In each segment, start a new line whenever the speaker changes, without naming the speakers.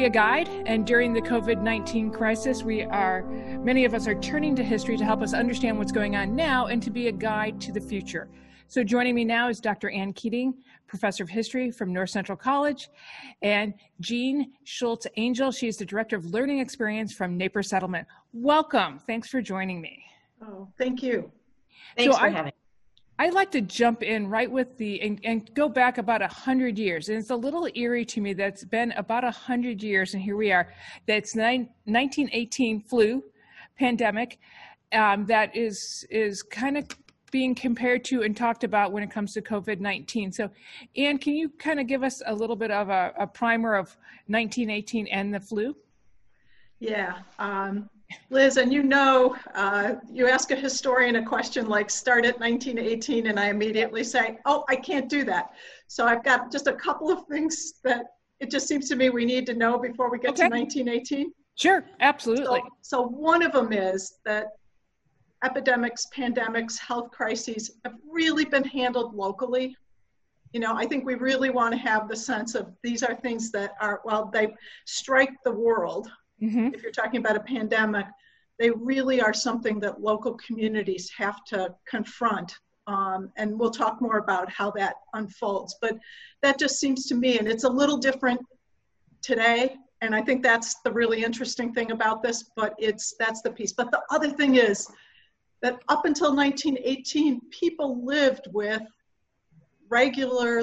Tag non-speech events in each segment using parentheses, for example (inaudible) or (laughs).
be a guide, and during the COVID 19 crisis, we are, many of us are turning to history to help us understand what's going on now and to be a guide to the future. So, joining me now is Dr. Ann Keating, professor of history from North Central College, and Jean Schultz Angel. She is the director of learning experience from Naper Settlement. Welcome. Thanks for joining me.
Oh, thank you.
Thanks so for I, having
I'd like to jump in right with the and, and go back about a hundred years, and it's a little eerie to me that's been about a hundred years, and here we are. That's nine, 1918 flu pandemic um, that is is kind of being compared to and talked about when it comes to COVID 19. So, Ann, can you kind of give us a little bit of a, a primer of 1918 and the flu?
Yeah. Um, Liz, and you know, uh, you ask a historian a question like start at 1918, and I immediately say, oh, I can't do that. So I've got just a couple of things that it just seems to me we need to know before we get okay. to 1918.
Sure, absolutely.
So, so one of them is that epidemics, pandemics, health crises have really been handled locally. You know, I think we really want to have the sense of these are things that are, well, they strike the world, mm-hmm. if you're talking about a pandemic, they really are something that local communities have to confront. Um, and we'll talk more about how that unfolds. But that just seems to me, and it's a little different today. And I think that's the really interesting thing about this, but it's that's the piece. But the other thing is that up until 1918, people lived with regular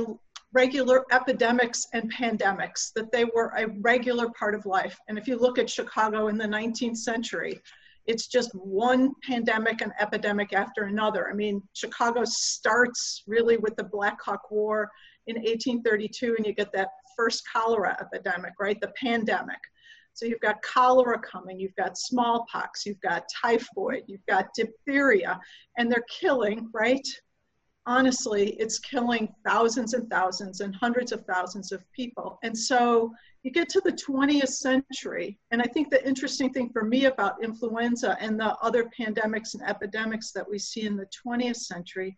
regular epidemics and pandemics, that they were a regular part of life. And if you look at Chicago in the 19th century, it's just one pandemic and epidemic after another. I mean, Chicago starts really with the Black Hawk War in 1832, and you get that first cholera epidemic, right? The pandemic. So you've got cholera coming, you've got smallpox, you've got typhoid, you've got diphtheria, and they're killing, right? Honestly, it's killing thousands and thousands and hundreds of thousands of people. And so you get to the 20th century, and I think the interesting thing for me about influenza and the other pandemics and epidemics that we see in the 20th century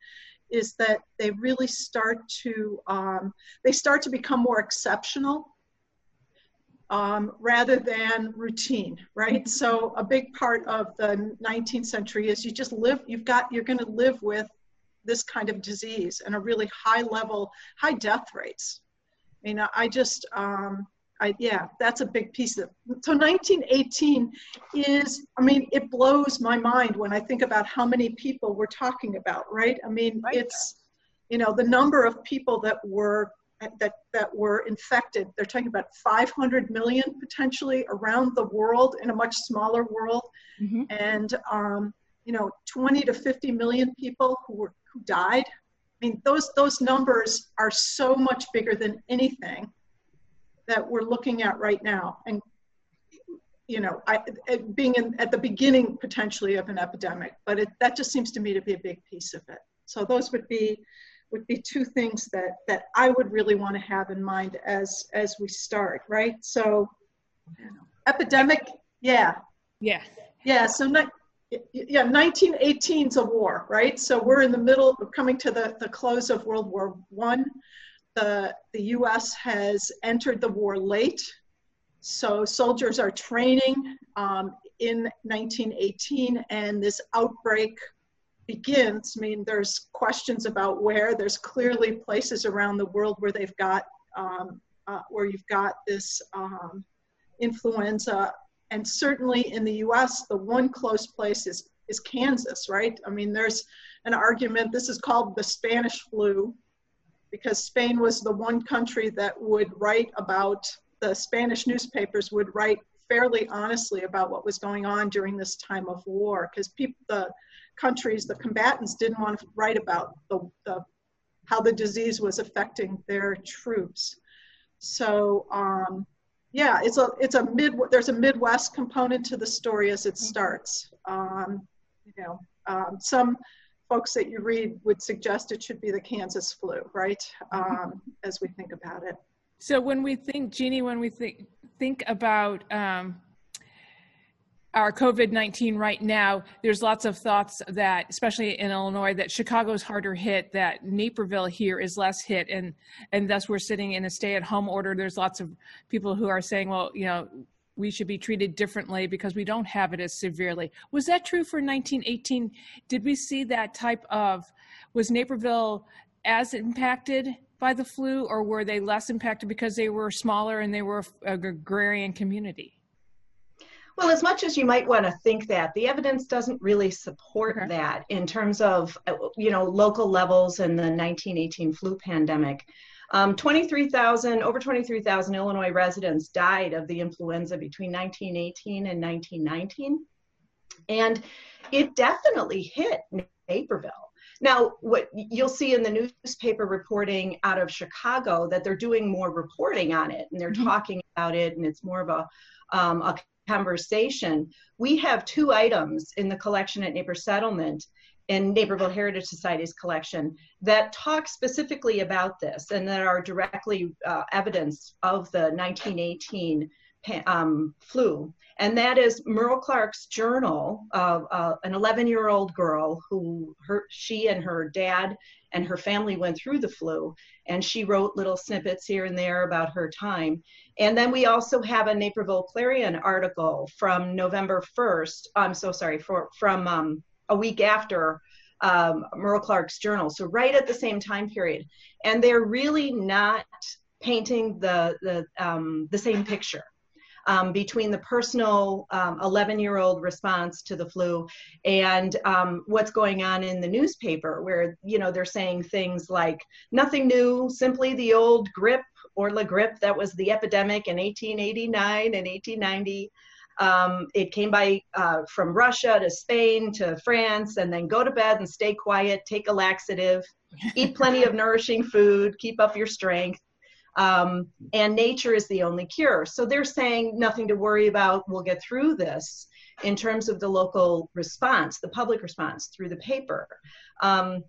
is that they really start to um, they start to become more exceptional um, rather than routine, right? So a big part of the 19th century is you just live, you've got, you're going to live with this kind of disease and a really high level, high death rates. I mean, I just, um, I, yeah, that's a big piece of So 1918 is, I mean, it blows my mind when I think about how many people we're talking about, right? I mean, right. it's, you know, the number of people that were that that were infected. They're talking about 500 million potentially around the world in a much smaller world, mm-hmm. and um, you know, 20 to 50 million people who were who died. I mean, those those numbers are so much bigger than anything that we're looking at right now. And you know, I, being in, at the beginning potentially of an epidemic, but it, that just seems to me to be a big piece of it. So those would be would be two things that that I would really want to have in mind as as we start, right? So, epidemic, yeah,
yeah,
yeah. So not, yeah, 1918 is a war, right? So we're in the middle, coming to the, the close of World War One. The, the US has entered the war late. So soldiers are training um, in 1918 and this outbreak begins. I mean, there's questions about where, there's clearly places around the world where they've got, um, uh, where you've got this um, influenza and certainly in the US, the one close place is, is Kansas, right? I mean, there's an argument, this is called the Spanish flu, because Spain was the one country that would write about, the Spanish newspapers would write fairly honestly about what was going on during this time of war, because the countries, the combatants didn't want to write about the, the how the disease was affecting their troops. So, um, yeah, it's a it's a mid there's a Midwest component to the story as it mm-hmm. starts. Um, you know, um, some folks that you read would suggest it should be the Kansas flu, right? Mm-hmm. Um, as we think about it.
So when we think, Jeannie, when we think think about um, our COVID 19 right now, there's lots of thoughts that, especially in Illinois, that Chicago's harder hit, that Naperville here is less hit, and, and thus we're sitting in a stay at home order. There's lots of people who are saying, well, you know, we should be treated differently because we don't have it as severely. Was that true for 1918? Did we see that type of, was Naperville as impacted by the flu, or were they less impacted because they were smaller and they were a agrarian community?
Well, as much as you might want to think that, the evidence doesn't really support okay. that in terms of, uh, you know, local levels and the 1918 flu pandemic. Um, 23,000, over 23,000 Illinois residents died of the influenza between 1918 and 1919. And it definitely hit Naperville. Now, what you'll see in the newspaper reporting out of Chicago that they're doing more reporting on it and they're mm-hmm. talking about it, and it's more of a, um, a conversation, we have two items in the collection at Naper Settlement in Naperville Heritage Society's collection that talk specifically about this and that are directly uh, evidence of the 1918 um, flu. And that is Merle Clark's journal of uh, an 11 year old girl who her, she and her dad and her family went through the flu. And she wrote little snippets here and there about her time. And then we also have a Naperville Clarion article from November 1st. I'm so sorry, for, from um, a week after um, Merle Clark's journal. So right at the same time period. And they're really not painting the, the, um, the same picture. Um, between the personal 11 um, year old response to the flu and um, what's going on in the newspaper where you know they're saying things like nothing new simply the old grip or La Grippe that was the epidemic in 1889 and 1890. Um, it came by uh, from Russia to Spain to France, and then go to bed and stay quiet, take a laxative, eat plenty of nourishing food, keep up your strength. Um, and nature is the only cure. So they're saying nothing to worry about, we'll get through this in terms of the local response, the public response through the paper. Um,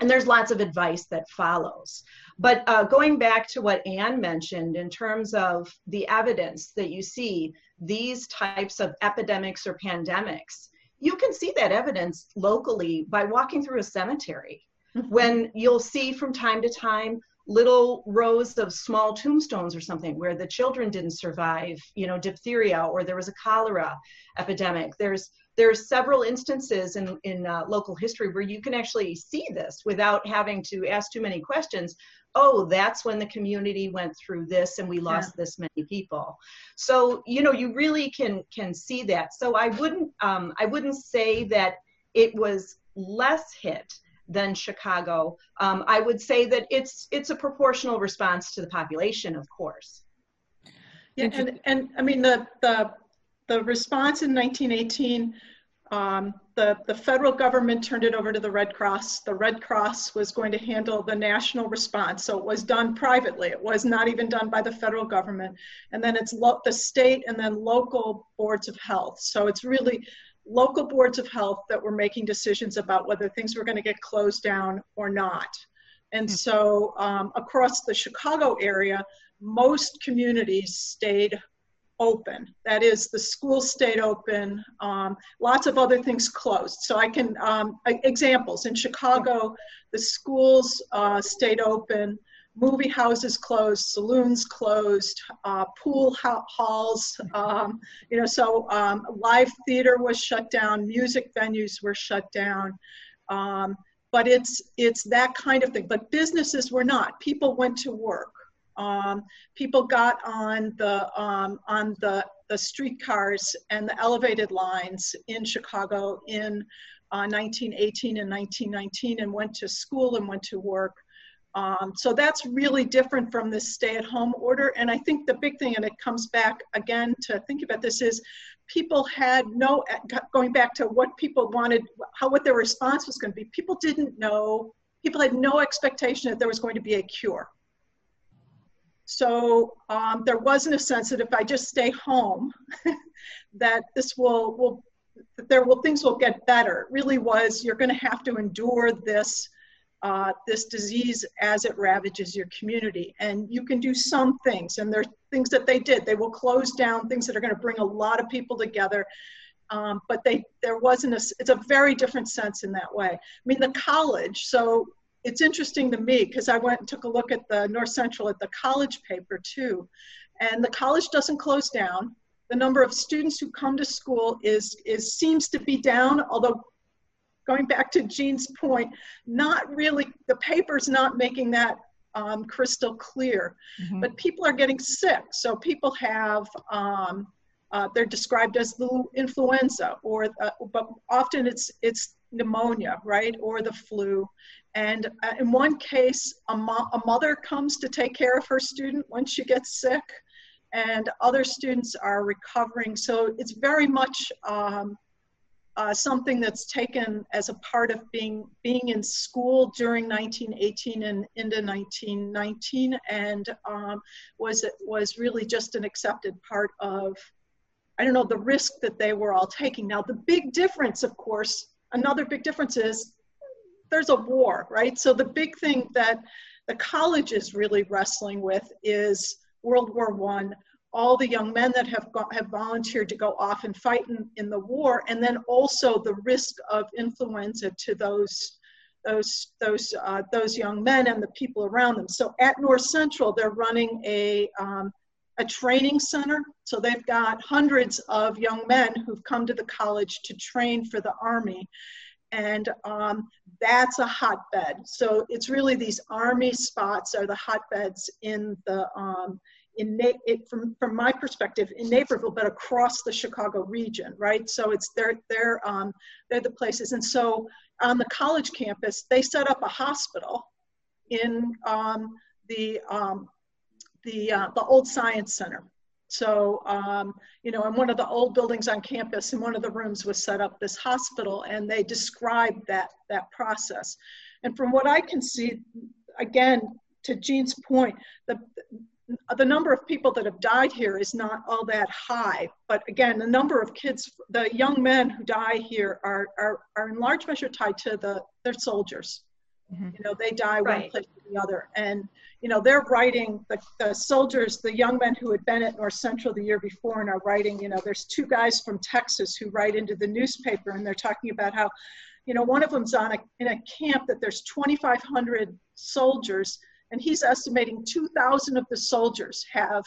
and there's lots of advice that follows. But uh, going back to what Ann mentioned in terms of the evidence that you see these types of epidemics or pandemics, you can see that evidence locally by walking through a cemetery mm-hmm. when you'll see from time to time little rows of small tombstones or something where the children didn't survive you know diphtheria or there was a cholera epidemic there's there's several instances in, in uh, local history where you can actually see this without having to ask too many questions. Oh, that's when the community went through this and we lost yeah. this many people. So, you know, you really can can see that. So I wouldn't um, I wouldn't say that it was less hit than Chicago. Um, I would say that it's it's a proportional response to the population, of course.
Yeah, and, and I mean the the the response in 1918, um, the, the federal government turned it over to the Red Cross. The Red Cross was going to handle the national response. So it was done privately. It was not even done by the federal government. And then it's lo- the state and then local boards of health. So it's really local boards of health that were making decisions about whether things were going to get closed down or not. And hmm. so um, across the Chicago area, most communities stayed open. That is, the schools stayed open. Um, lots of other things closed. So I can um, examples in Chicago, the schools uh, stayed open. Movie houses closed, saloons closed, uh, pool halls, um, you know, so um, live theater was shut down, music venues were shut down. Um, but it's it's that kind of thing. But businesses were not. People went to work. Um, people got on the um, on the the streetcars and the elevated lines in Chicago in uh, 1918 and 1919 and went to school and went to work. Um, so that's really different from this stay-at-home order. And I think the big thing, and it comes back again to think about this, is people had no going back to what people wanted, how what their response was going to be. People didn't know. People had no expectation that there was going to be a cure. So um, there wasn't a sense that if I just stay home, (laughs) that this will will that there will things will get better. It really was you're going to have to endure this uh, this disease as it ravages your community, and you can do some things, and there's things that they did. They will close down things that are going to bring a lot of people together. um, but they there wasn't a. It's a very different sense in that way. I mean, the college. So it's interesting to me because I went and took a look at the North Central at the college paper too, and the college doesn't close down. The number of students who come to school is is seems to be down, although going back to Jean's point, not really the paper's not making that um, crystal clear. Mm-hmm. But people are getting sick, so people have. Um, uh, they're described as the influenza, or uh, but often it's it's pneumonia, right, or the flu. And uh, in one case, a, mo- a mother comes to take care of her student when she gets sick, and other students are recovering. So it's very much um, uh, something that's taken as a part of being being in school during 1918 and into 1919, and um, was was really just an accepted part of I don't know, the risk that they were all taking. Now, the big difference, of course, another big difference is there's a war, right? So the big thing that the college is really wrestling with is World War One, all the young men that have got, have volunteered to go off and fight in, in the war, and then also the risk of influenza to those those those uh, those young men and the people around them. So at North Central, they're running a um, a training center. So they've got hundreds of young men who've come to the college to train for the Army. And um, that's a hotbed. So it's really these Army spots are the hotbeds in the, um, in it, from, from my perspective, in Naperville, but across the Chicago region, right? So it's they're, they're, um, they're the places. And so on the college campus, they set up a hospital in um, the um, the, uh, the old science center. So, um, you know, in one of the old buildings on campus, in one of the rooms was set up this hospital, and they described that, that process. And from what I can see, again, to Jean's point, the, the number of people that have died here is not all that high. But again, the number of kids, the young men who die here are, are, are in large measure tied to the, their soldiers. Mm-hmm. You know, they die right. one place or the other. And, you know, they're writing, the, the soldiers, the young men who had been at North Central the year before and are writing, you know, there's two guys from Texas who write into the newspaper and they're talking about how, you know, one of them's on a, in a camp that there's 2,500 soldiers and he's estimating 2,000 of the soldiers have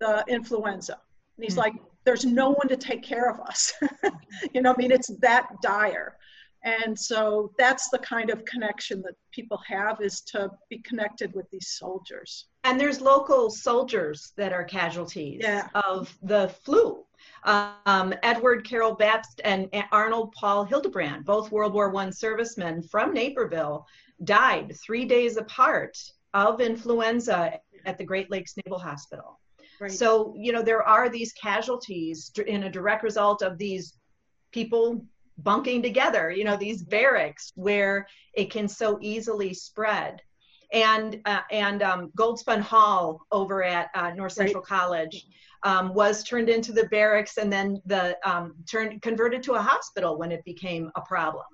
the influenza. And he's mm-hmm. like, there's no one to take care of us. (laughs) you know, I mean, it's that dire. And so that's the kind of connection that people have is to be connected with these soldiers.
And there's local soldiers that are casualties yeah. of the flu. Um, Edward Carroll Babst and Arnold Paul Hildebrand, both World War I servicemen from Naperville, died three days apart of influenza at the Great Lakes Naval Hospital. Right. So, you know, there are these casualties in a direct result of these people bunking together, you know, these barracks where it can so easily spread. And uh, and um, Goldspohn Hall over at uh, North Central right. College um, was turned into the barracks and then the um, turned converted to a hospital when it became a problem.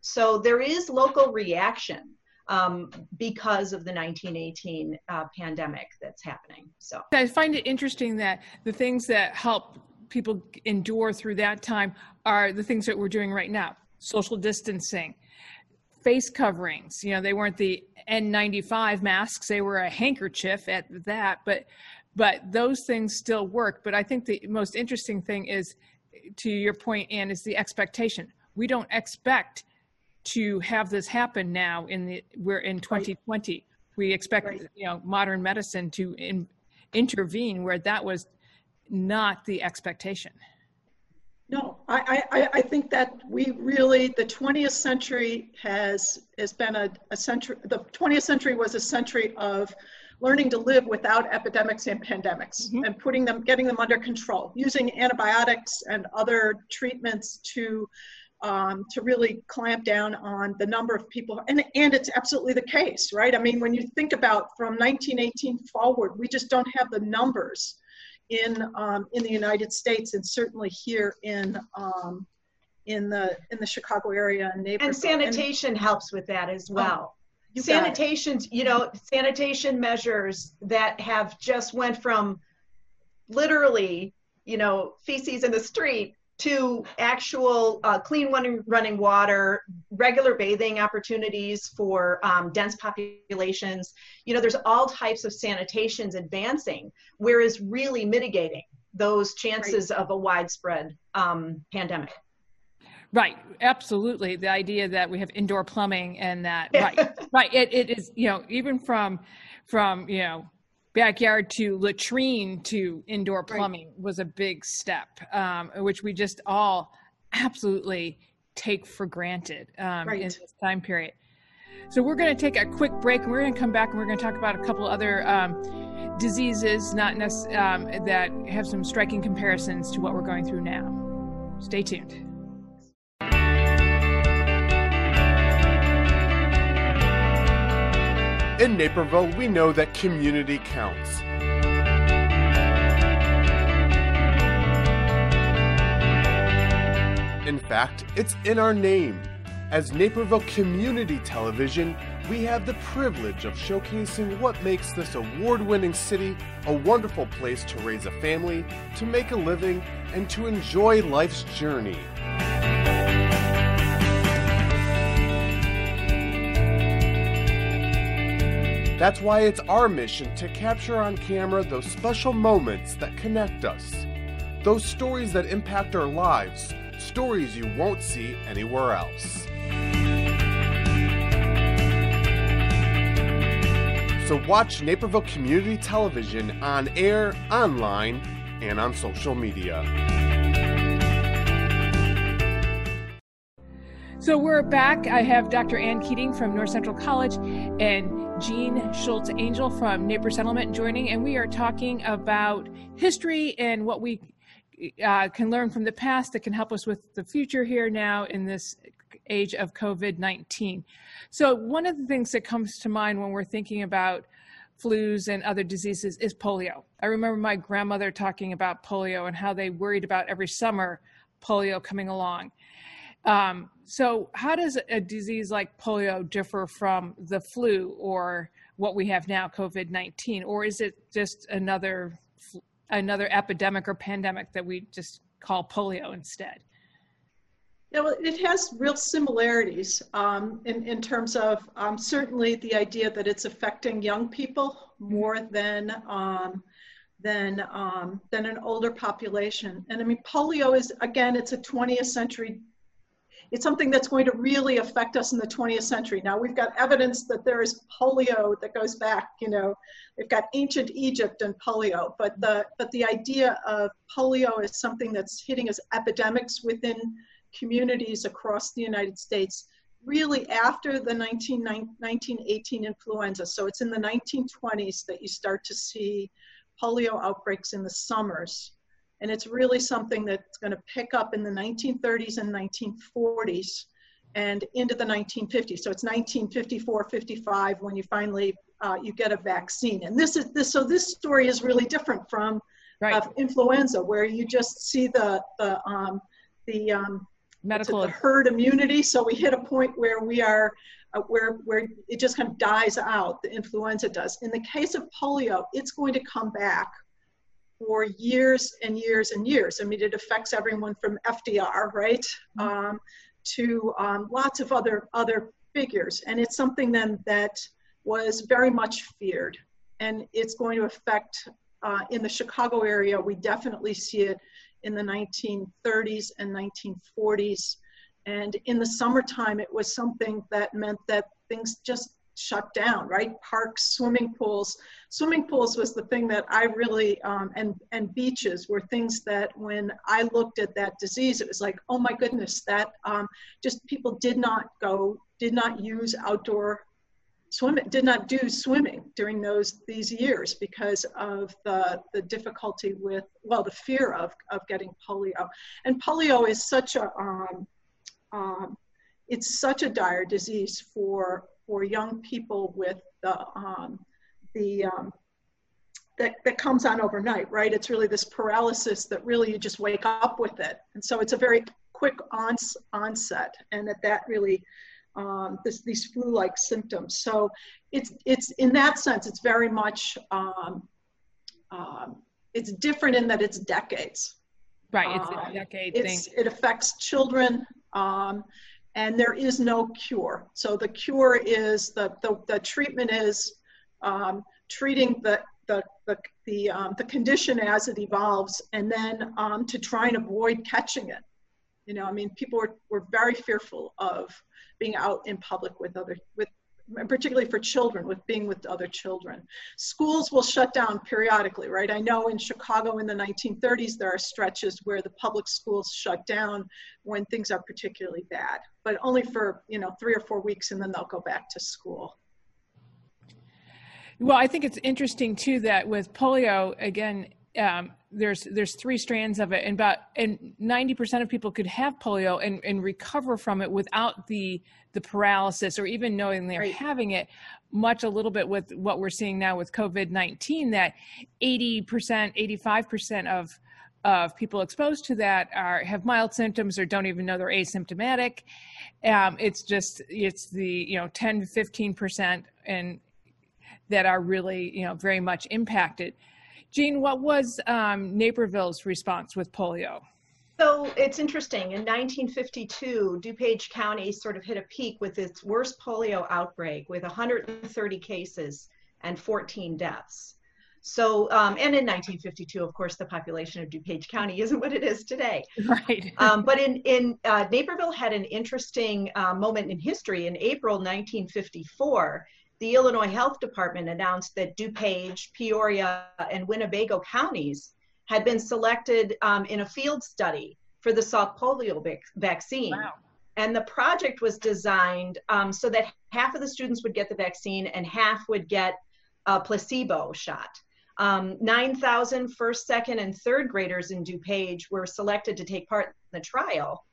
So there is local reaction um, because of the 1918 uh, pandemic that's happening. So
I find it interesting that the things that help people endure through that time are the things that we're doing right now. Social distancing face coverings. You know they weren't the n95 masks they were a handkerchief at that but but those things still work. But i think the most interesting thing is to your point anne is the expectation. We don't expect to have this happen now in the we're in 2020 right. we expect right. you know modern medicine to in, intervene where that was not the expectation.
No, I, I, I think that we really, the 20th century has, has been a, a century, the 20th century was a century of learning to live without epidemics and pandemics mm-hmm. and putting them, getting them under control, using antibiotics and other treatments to, um, to really clamp down on the number of people. And, and it's absolutely the case, right? I mean, when you think about from 1918 forward, we just don't have the numbers in um, in the United States and certainly here in um, in the in the Chicago area and
neighborhood. And sanitation and, helps with that as oh, well. Oh, sanitation, you know, sanitation measures that have just went from literally, you know, feces in the street to actual uh, clean running, running water, regular bathing opportunities for um, dense populations. You know, there's all types of sanitations advancing, whereas really mitigating those chances right. of a widespread um, pandemic.
Right, absolutely. The idea that we have indoor plumbing and that, right, right. It, it is, you know, even from, from, you know, backyard to latrine to indoor plumbing right. was a big step, um, which we just all absolutely take for granted um, right. in this time period. So we're going to take a quick break and we're going to come back and we're going to talk about a couple other um, diseases, not nec- um, that have some striking comparisons to what we're going through now. Stay tuned.
In Naperville, we know that community counts. In fact, it's in our name. As Naperville Community Television, we have the privilege of showcasing what makes this award winning city a wonderful place to raise a family, to make a living, and to enjoy life's journey. That's why it's our mission to capture on camera those special moments that connect us. Those stories that impact our lives, stories you won't see anywhere else. So watch Naperville Community Television on air, online, and on social media.
So we're back. I have Dr. Ann Keating from North Central College and Jean Schultz Angel from Naper Settlement joining, and we are talking about history and what we uh, can learn from the past that can help us with the future here now in this age of COVID 19. So, one of the things that comes to mind when we're thinking about flus and other diseases is polio. I remember my grandmother talking about polio and how they worried about every summer polio coming along. Um, so, how does a disease like polio differ from the flu or what we have now, COVID nineteen, or is it just another another epidemic or pandemic that we just call polio instead?
Yeah, well, it has real similarities um, in, in terms of um, certainly the idea that it's affecting young people more than um, than um, than an older population. And I mean, polio is again, it's a 20th century it's something that's going to really affect us in the 20th century. Now we've got evidence that there is polio that goes back, you know, we've got ancient Egypt and polio, but the, but the idea of polio is something that's hitting as epidemics within communities across the United States really after the 19, 1918 influenza. So it's in the 1920s that you start to see polio outbreaks in the summers. And it's really something that's going to pick up in the 1930s and 1940s and into the 1950s. So it's 1954, 55 when you finally uh, you get a vaccine. And this is this. So this story is really different from right. uh, influenza, where you just see the the um, the um,
medical
the herd immunity. So we hit a point where we are uh, where where it just kind of dies out. The influenza does. In the case of polio, it's going to come back for years and years and years. I mean, it affects everyone from FDR, right, mm-hmm. um, to um, lots of other other figures, and it's something then that was very much feared, and it's going to affect uh, in the Chicago area. We definitely see it in the 1930s and 1940s, and in the summertime, it was something that meant that things just shut down, right? Parks, swimming pools. Swimming pools was the thing that I really, um, and, and beaches were things that when I looked at that disease, it was like, oh my goodness, that um, just people did not go, did not use outdoor swimming, did not do swimming during those, these years because of the, the difficulty with, well, the fear of, of getting polio. And polio is such a, um, um, it's such a dire disease for for young people with the, um, the um, that, that comes on overnight, right? It's really this paralysis that really you just wake up with it. And so it's a very quick ons onset and that that really, um, this, these flu-like symptoms. So it's, it's in that sense, it's very much, um, um, it's different in that it's decades.
Right, it's
Um,
a decade thing.
It affects children, um, and there is no cure. So the cure is the the, the treatment is um, treating the the the the, um, the condition as it evolves, and then um, to try and avoid catching it. You know, I mean, people were, were very fearful of being out in public with other with particularly for children with being with other children. Schools will shut down periodically right? I know in chicago in the 1930s there are stretches where the public schools shut down when things are particularly bad but only for you know three or four weeks and then they'll go back to school.
Well, I think it's interesting too that with polio, again, um, there's there's three strands of it, and about and ninety percent of people could have polio and, and recover from it without the the paralysis or even knowing they're
Right.
having it. Much a little bit with what we're seeing now with COVID nineteen, that eighty percent, eighty five percent of of people exposed to that are have mild symptoms or don't even know they're asymptomatic. Um, it's just it's the you know 10 to 15 percent and that are really you know very much impacted. Jean, what was um, Naperville's response with polio?
So it's interesting. In 1952, DuPage County sort of hit a peak with its worst polio outbreak with 130 cases and 14 deaths. So, um, and in 1952, of course, the population of DuPage County (laughs) isn't what it is today.
Right. (laughs)
Um, but in, in uh, Naperville had an interesting uh, moment in history. In April 1954, the Illinois Health Department announced that DuPage, Peoria, and Winnebago counties had been selected um, in a field study for the Salk polio vac- vaccine.
Wow.
And the project was designed um, so that half of the students would get the vaccine and half would get a placebo shot. Um, 9,000 first, second, and third graders in DuPage were selected to take part in the trial.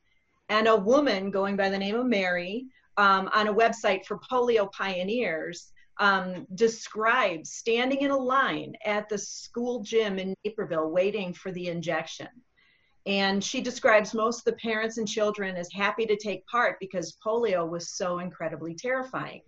And a woman going by the name of Mary um, on a website for polio pioneers um, describes standing in a line at the school gym in Naperville waiting for the injection. And she describes most of the parents and children as happy to take part because polio was so incredibly terrifying.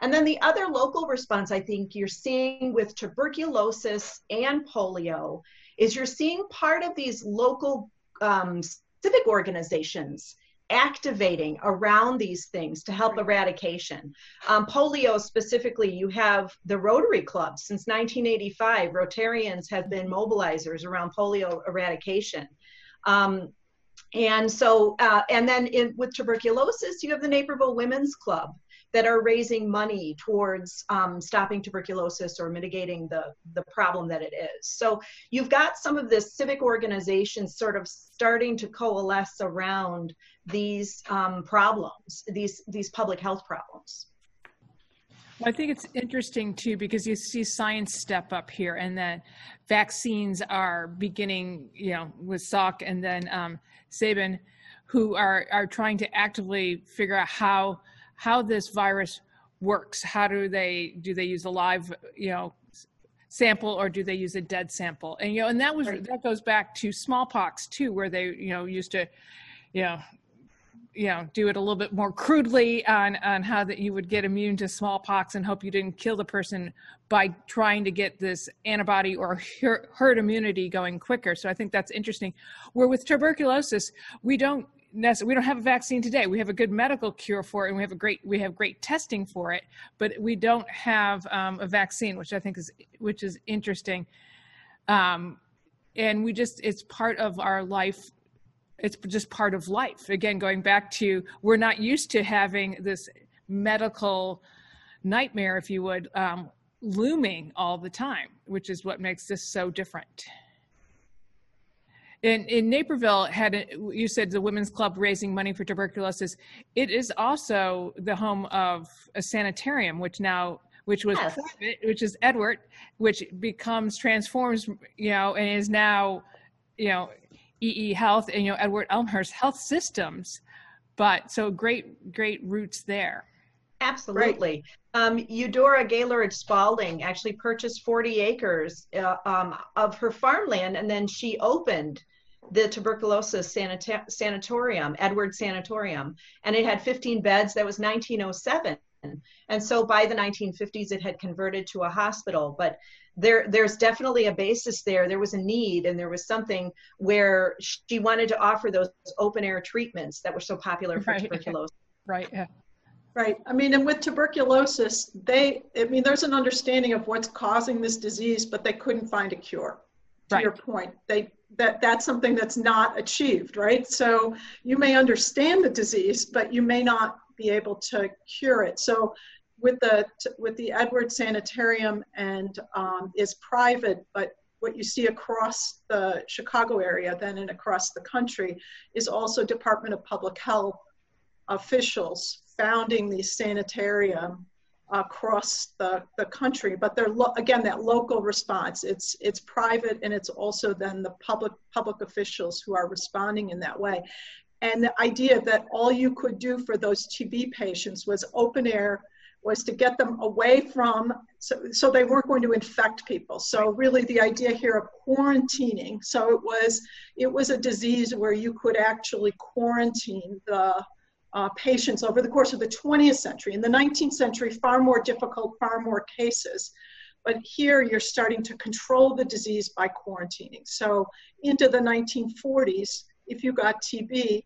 And then the other local response I think you're seeing with tuberculosis and polio is you're seeing part of these local um, civic organizations activating around these things to help eradication. Um, polio specifically, you have the Rotary Club. Since 1985, Rotarians have been mobilizers around polio eradication. Um, and so, uh, and then in, with tuberculosis, you have the Naperville Women's Club that are raising money towards um, stopping tuberculosis or mitigating the, the problem that it is. So you've got some of this civic organizations sort of starting to coalesce around these um, problems, these, these public health problems.
Well, I think it's interesting too because you see science step up here, and then vaccines are beginning, you know, with Salk and then um, Sabin, who are are trying to actively figure out how how this virus works. How do they do they use a live, you know, sample or do they use a dead sample? And you know, and that was
Right.
that goes back to smallpox too, where they you know used to, you know, you know do it a little bit more crudely on on how that you would get immune to smallpox and hope you didn't kill the person by trying to get this antibody or her- herd immunity going quicker so i think that's interesting where with tuberculosis we don't we don't have a vaccine today. We have a good medical cure for it and we have a great we have great testing for it but we don't have um, a vaccine which i think is which is interesting. Um, and we just it's part of our life it's just part of life. Again going back to we're not used to having this medical nightmare if you would um, looming all the time which is what makes this so different in, in Naperville, had a, you said the women's club raising money for tuberculosis. It is also the home of a sanitarium, which now, which was
Yes.
private, which is Edward, which becomes transforms, you know, and is now, you know, EE Health and you know Edward Elmhurst Health Systems. But so great, great roots there.
Absolutely. Um, Eudora Gaylord Spalding actually purchased 40 acres uh, um, of her farmland and then she opened the tuberculosis sanita- sanatorium, Edward Sanatorium, and it had 15 beds. That was 1907. And so by the 1950s, it had converted to a hospital. But there, there's definitely a basis there. There was a need, and there was something where she wanted to offer those open air treatments that were so popular for
Right.
tuberculosis.
Right. Yeah.
Right. I mean, and with tuberculosis, they, I mean, there's an understanding of what's causing this disease, but they couldn't find a cure. To your point, they, that, that's something that's not achieved, right? So you may understand the disease, but you may not be able to cure it. So with the, with the Edwards Sanitarium and um, is private, but what you see across the Chicago area then and across the country is also Department of Public Health officials founding these sanitarium across the, the country but they're again that local response. It's it's private and it's also then the public public officials who are responding in that way. And the idea that all you could do for those tb patients was open air was to get them away from so, so they weren't going to infect people. So really the idea here of quarantining so it was it was a disease where you could actually quarantine the uh, patients over the course of the 20th century. In the 19th century, far more difficult, far more cases. But here you're starting to control the disease by quarantining. So into the 1940s, if you got TB,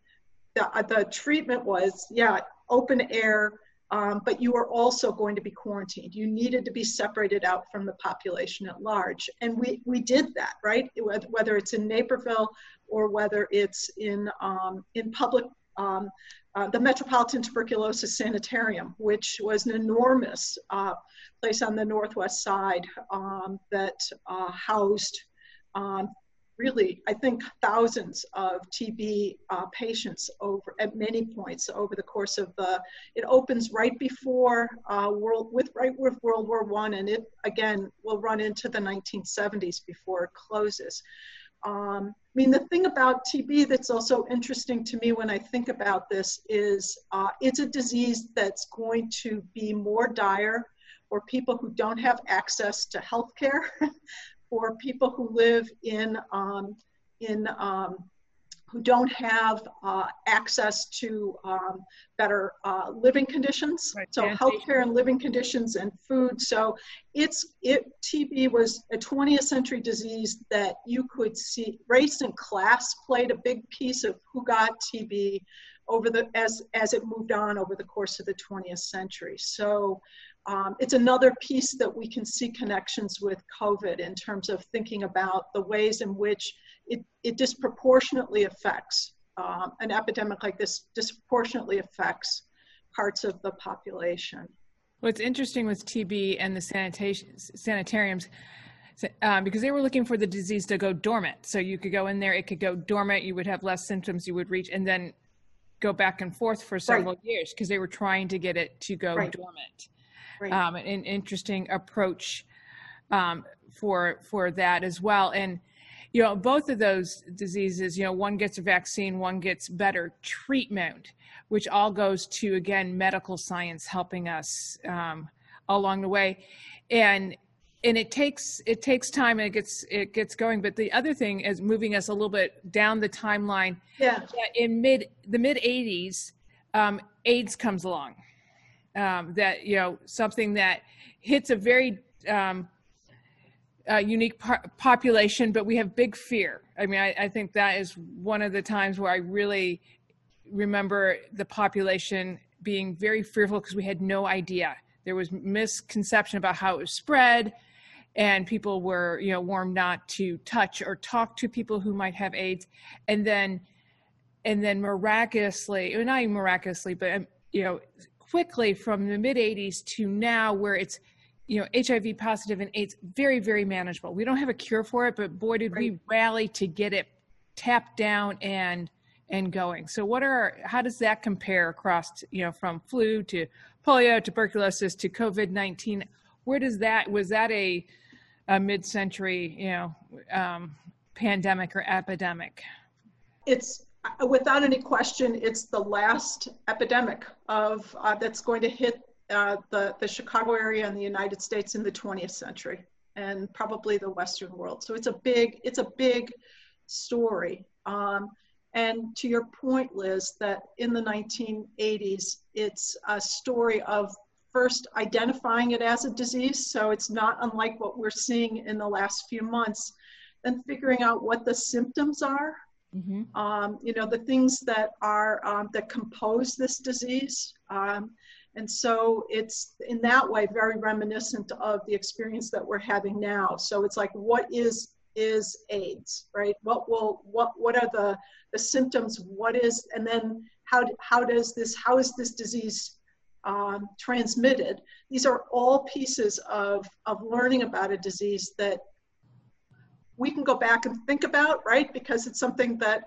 the, uh, the treatment was, yeah, open air, um, but you were also going to be quarantined. You needed to be separated out from the population at large. And we, we did that, right? Whether- Whether it's in Naperville or whether it's in, um, in public um, uh, the Metropolitan Tuberculosis Sanitarium, which was an enormous uh, place on the northwest side um, that uh, housed um, really, I think, thousands of TB uh, patients over at many points over the course of the. It opens right before uh, world with right with World War One, and it again will run into the 1970s before it closes. Um, I mean, the thing about TB that's also interesting to me when I think about this is uh, it's a disease that's going to be more dire for people who don't have access to healthcare, (laughs) for people who live in um, in um, who don't have uh, access to um, better uh, living conditions.
Right,
So healthcare and living conditions and food. So it's it TB was a 20th century disease that you could see race and class played a big piece of who got TB over the as as it moved on over the course of the 20th century. So um, it's another piece that we can see connections with COVID in terms of thinking about the ways in which it, it disproportionately affects um, an epidemic like this disproportionately affects parts of the population.
What's interesting with TB and the sanitation sanitariums, um, because they were looking for the disease to go dormant. So you could go in there, it could go dormant, you would have less symptoms, you would reach, and then go back and forth for several years because they were trying to get it to go
Right.
dormant.
Right.
Um, an interesting approach um, for for that as well. And you know, both of those diseases, you know, one gets a vaccine, one gets better treatment, which all goes to again medical science helping us um, along the way, and and it takes it takes time and it gets it gets going. But the other thing is moving us a little bit down the timeline.
Yeah,
in mid the mid 80s, um, AIDS comes along. Um, that you know something that hits a very um, uh, unique par- population, but we have big fear. I mean, I, I think that is one of the times where I really remember the population being very fearful because we had no idea. There was misconception about how it was spread, and people were, you know, warned not to touch or talk to people who might have AIDS, and then, and then miraculously, not even miraculously, but um, you know, quickly from the mid '80s to now, where it's you know hiv positive and aids very very manageable. We don't have a cure for it but boy did we rally to get it tapped down and and going. So what are how does that compare across you know from flu to polio tuberculosis to covid-19 where does that was that a, a mid-century you know um, pandemic or epidemic?
It's uh, without any question, it's the last epidemic of uh, that's going to hit uh, the the Chicago area and the United States in the 20th century, and probably the Western world. So it's a big it's a big story. Um, and to your point, Liz, that in the 1980s, it's a story of first identifying it as a disease, so it's not unlike what we're seeing in the last few months. Then figuring out what the symptoms are, mm-hmm. um, you know, the things that are um, that compose this disease. And so it's in that way very reminiscent of the experience that we're having now. So it's like, what is is AIDS, right? What will what what are the the symptoms? What is and then how how does this how is this disease um, transmitted? These are all pieces of of learning about a disease that we can go back and think about, right? Because it's something that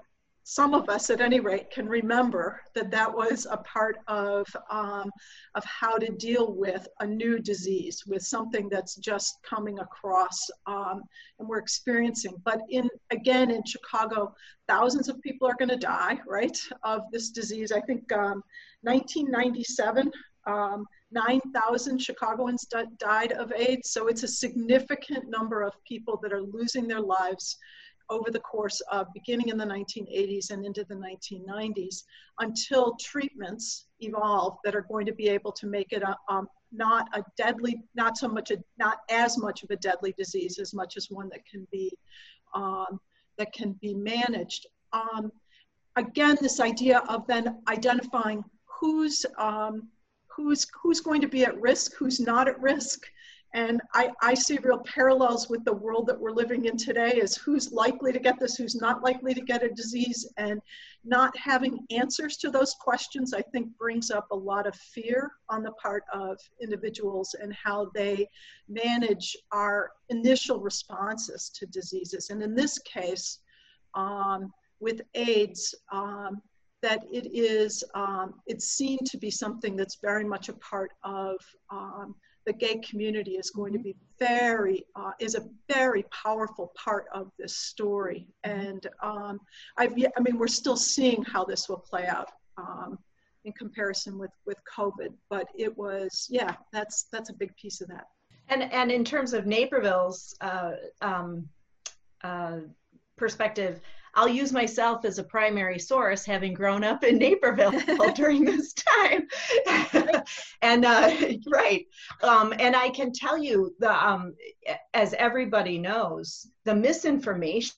some of us at any rate can remember that that was a part of, um, of how to deal with a new disease, with something that's just coming across um, and we're experiencing. But in again, in Chicago, thousands of people are going to die, right, of this disease. I think um, 1997, um, 9,000 Chicagoans died of AIDS. So it's a significant number of people that are losing their lives over the course of beginning in the 1980s and into the 1990s until treatments evolve that are going to be able to make it a, um, not a deadly, not so much a, not as much of a deadly disease as much as one that can be, um, that can be managed. Um, again, this idea of then identifying who's, um, who's, who's going to be at risk, who's not at risk, and I, I see real parallels with the world that we're living in today is who's likely to get this, who's not likely to get a disease, and not having answers to those questions, I think brings up a lot of fear on the part of individuals and how they manage our initial responses to diseases. And in this case, um, with AIDS, um, that it is, um, it's seen to be something that's very much a part of um, the gay community is going to be very uh, is a very powerful part of this story. And um, I've I mean we're still seeing how this will play out um, in comparison with with COVID. But it was yeah that's that's a big piece of that.
And and in terms of Naperville's uh, um, uh, perspective I'll use myself as a primary source, having grown up in Naperville (laughs) during this time. (laughs) and uh, (laughs) right, um, and I can tell you, the um, as everybody knows, the misinformation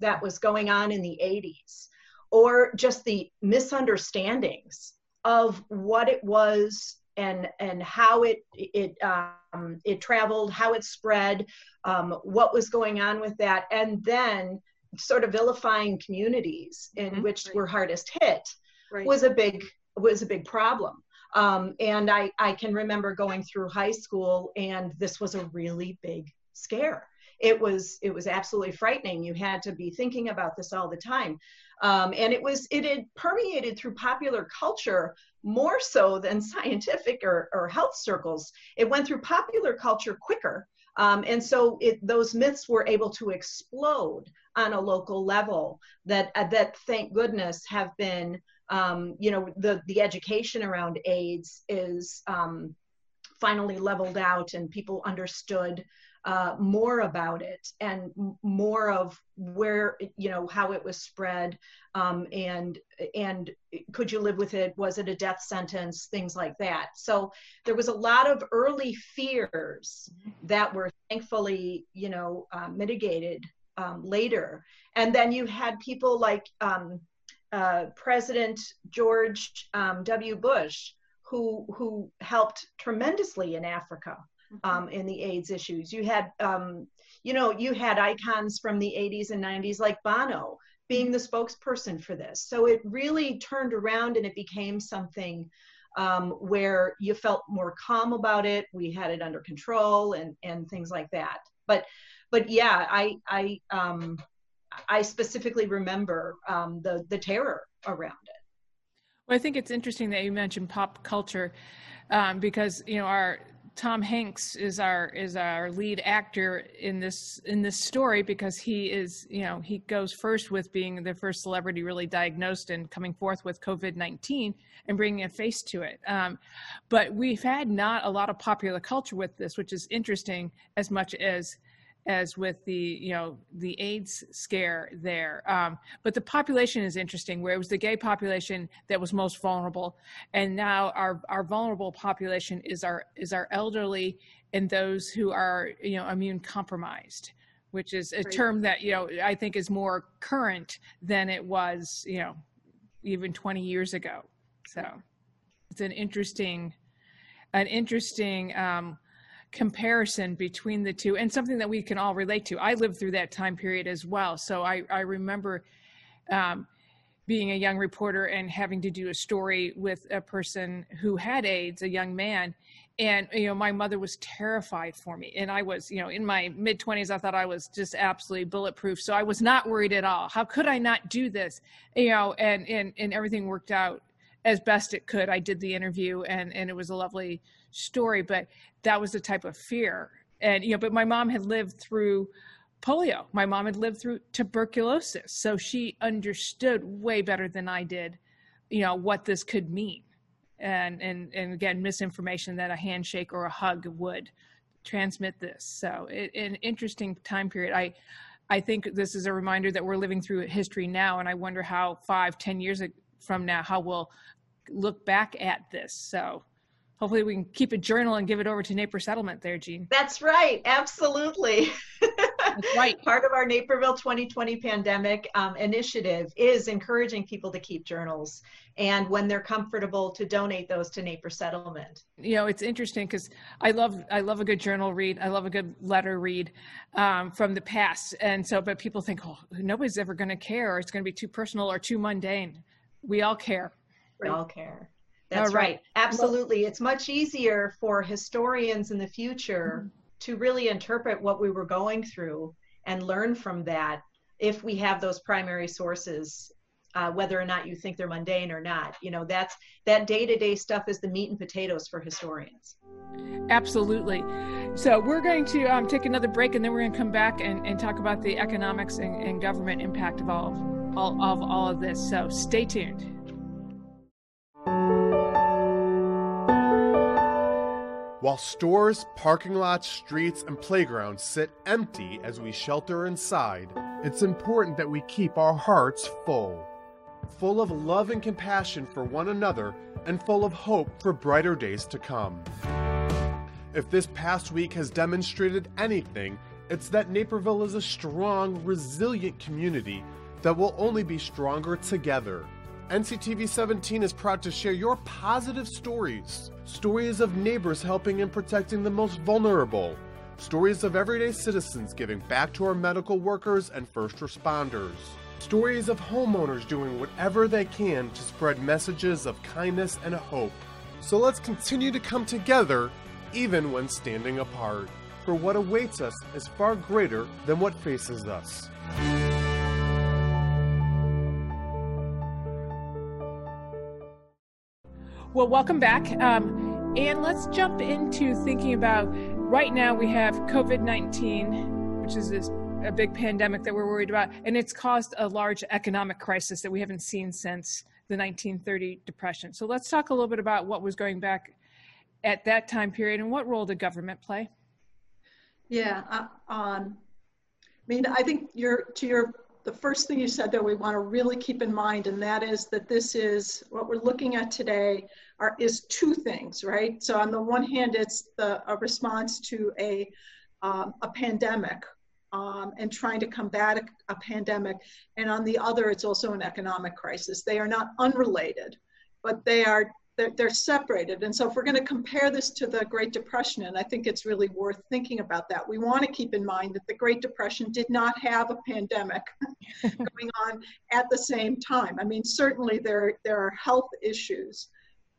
that was going on in the 80s, or just the misunderstandings of what it was and and how it it um, it traveled, how it spread, um, what was going on with that, and then sort of vilifying communities in mm-hmm. which right. were hardest hit right. was a big was a big problem. Um, and I, I can remember going through high school and this was a really big scare. It was it was absolutely frightening. You had to be thinking about this all the time. Um, and it was it had permeated through popular culture more so than scientific or, or health circles. It went through popular culture quicker. Um, and so it, those myths were able to explode on a local level that uh, that thank goodness have been um, you know the the education around AIDS is um, finally leveled out and people understood uh, more about it and more of where you know how it was spread um, and and could you live with it was it a death sentence things like that so there was a lot of early fears that were thankfully you know uh, mitigated um, later. And then you had people like um, uh, President George um, W. Bush, who who helped tremendously in Africa mm-hmm. Um, in the AIDS issues. You had um, you know you had icons from the 80s and 90s like Bono being the spokesperson for this. So it really turned around and it became something um, where you felt more calm about it. We had it under control and and things like that. But but yeah, I I um, I specifically remember um, the the terror around it.
Well, I think it's interesting that you mentioned pop culture um, because you know our Tom Hanks is our is our lead actor in this in this story because he is you know he goes first with being the first celebrity really diagnosed and coming forth with COVID nineteen and bringing a face to it. Um, but we've had not a lot of popular culture with this, which is interesting as much as as with the you know the AIDS scare there. Um, but the population is interesting, where it was the gay population that was most vulnerable, and now our our vulnerable population is our is our elderly and those who are you know immune compromised, which is a
Right.
term that you know I think is more current than it was you know even 20 years ago. So it's an interesting an interesting um, comparison between the two and something that we can all relate to. I lived through that time period as well. So I, I remember um, being a young reporter and having to do a story with a person who had AIDS, a young man. And, you know, my mother was terrified for me. And I was, you know, in my mid 20s, I thought I was just absolutely bulletproof. So I was not worried at all. How could I not do this? You know, and, and, and everything worked out as best it could. I did the interview and, and it was a lovely story, but that was the type of fear. And, you know, but my mom had lived through polio. My mom had lived through tuberculosis. So she understood way better than I did, you know, what this could mean. And, and, and again, misinformation that a handshake or a hug would transmit this. So it, an interesting time period. I, I think this is a reminder that we're living through history now. And I wonder how five, ten years from now, how we'll look back at this. So hopefully we can keep a journal and give it over to Naper Settlement there, Jean.
That's right, absolutely.
That's right. (laughs)
Part of our Naperville 2020 pandemic um, initiative is encouraging people to keep journals and when they're comfortable to donate those to Naper Settlement.
You know, it's interesting because I love I love a good journal read. I love a good letter read um, from the past, and so but people think, oh, nobody's ever going to care, or it's going to be too personal or too mundane. We all care.
We all care. That's
All right.
right. Absolutely. It's much easier for historians in the future to really interpret what we were going through and learn from that if we have those primary sources uh, whether or not you think they're mundane or not you know that's that day-to-day stuff is the meat and potatoes for historians
Absolutely. So we're going to um, take another break, and then we're going to come back and, and talk about the economics and, and government impact of all of all, of all of this. So stay tuned.
While stores, parking lots, streets, and playgrounds sit empty as we shelter inside, it's important that we keep our hearts full. Full of love and compassion for one another, and full of hope for brighter days to come. If this past week has demonstrated anything, it's that Naperville is a strong, resilient community that will only be stronger together. NCTV 17 is proud to share your positive stories. Stories of neighbors helping and protecting the most vulnerable. Stories of everyday citizens giving back to our medical workers and first responders. Stories of homeowners doing whatever they can to spread messages of kindness and hope. So let's continue to come together even when standing apart. For what awaits us is far greater than what faces us.
Well, welcome back. Um, and let's jump into thinking about right now we have COVID 19, which is this, a big pandemic that we're worried about, and it's caused a large economic crisis that we haven't seen since the 1930 Depression. So let's talk a little bit about what was going back at that time period and what role did government play?
Yeah, uh, um, I mean, I think you're to your the first thing you said there we want to really keep in mind, and that is that this is what we're looking at today are is two things, right? So on the one hand, it's the a response to a um, a pandemic um, and trying to combat a, a pandemic, and on the other, it's also an economic crisis. They are not unrelated, but they are they're, they're separated. And so if we're going to compare this to the Great Depression, and I think it's really worth thinking about that, we want to keep in mind that the Great Depression did not have a pandemic (laughs) going on at the same time. I mean, certainly there, there are health issues,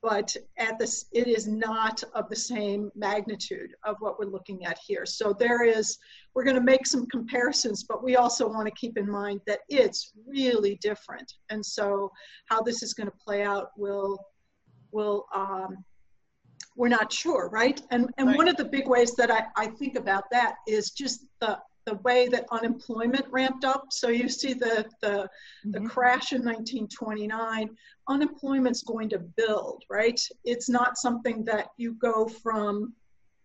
but at this, it is not of the same magnitude of what we're looking at here. So there is, we're going to make some comparisons, but we also want to keep in mind that it's really different. And so how this is going to play out will will um, we're not sure right and and
Right.
one of the big ways that I, I think about that is just the the way that unemployment ramped up so you see the the, the
Mhm.
crash in 1929 unemployment's going to build right it's not something that you go from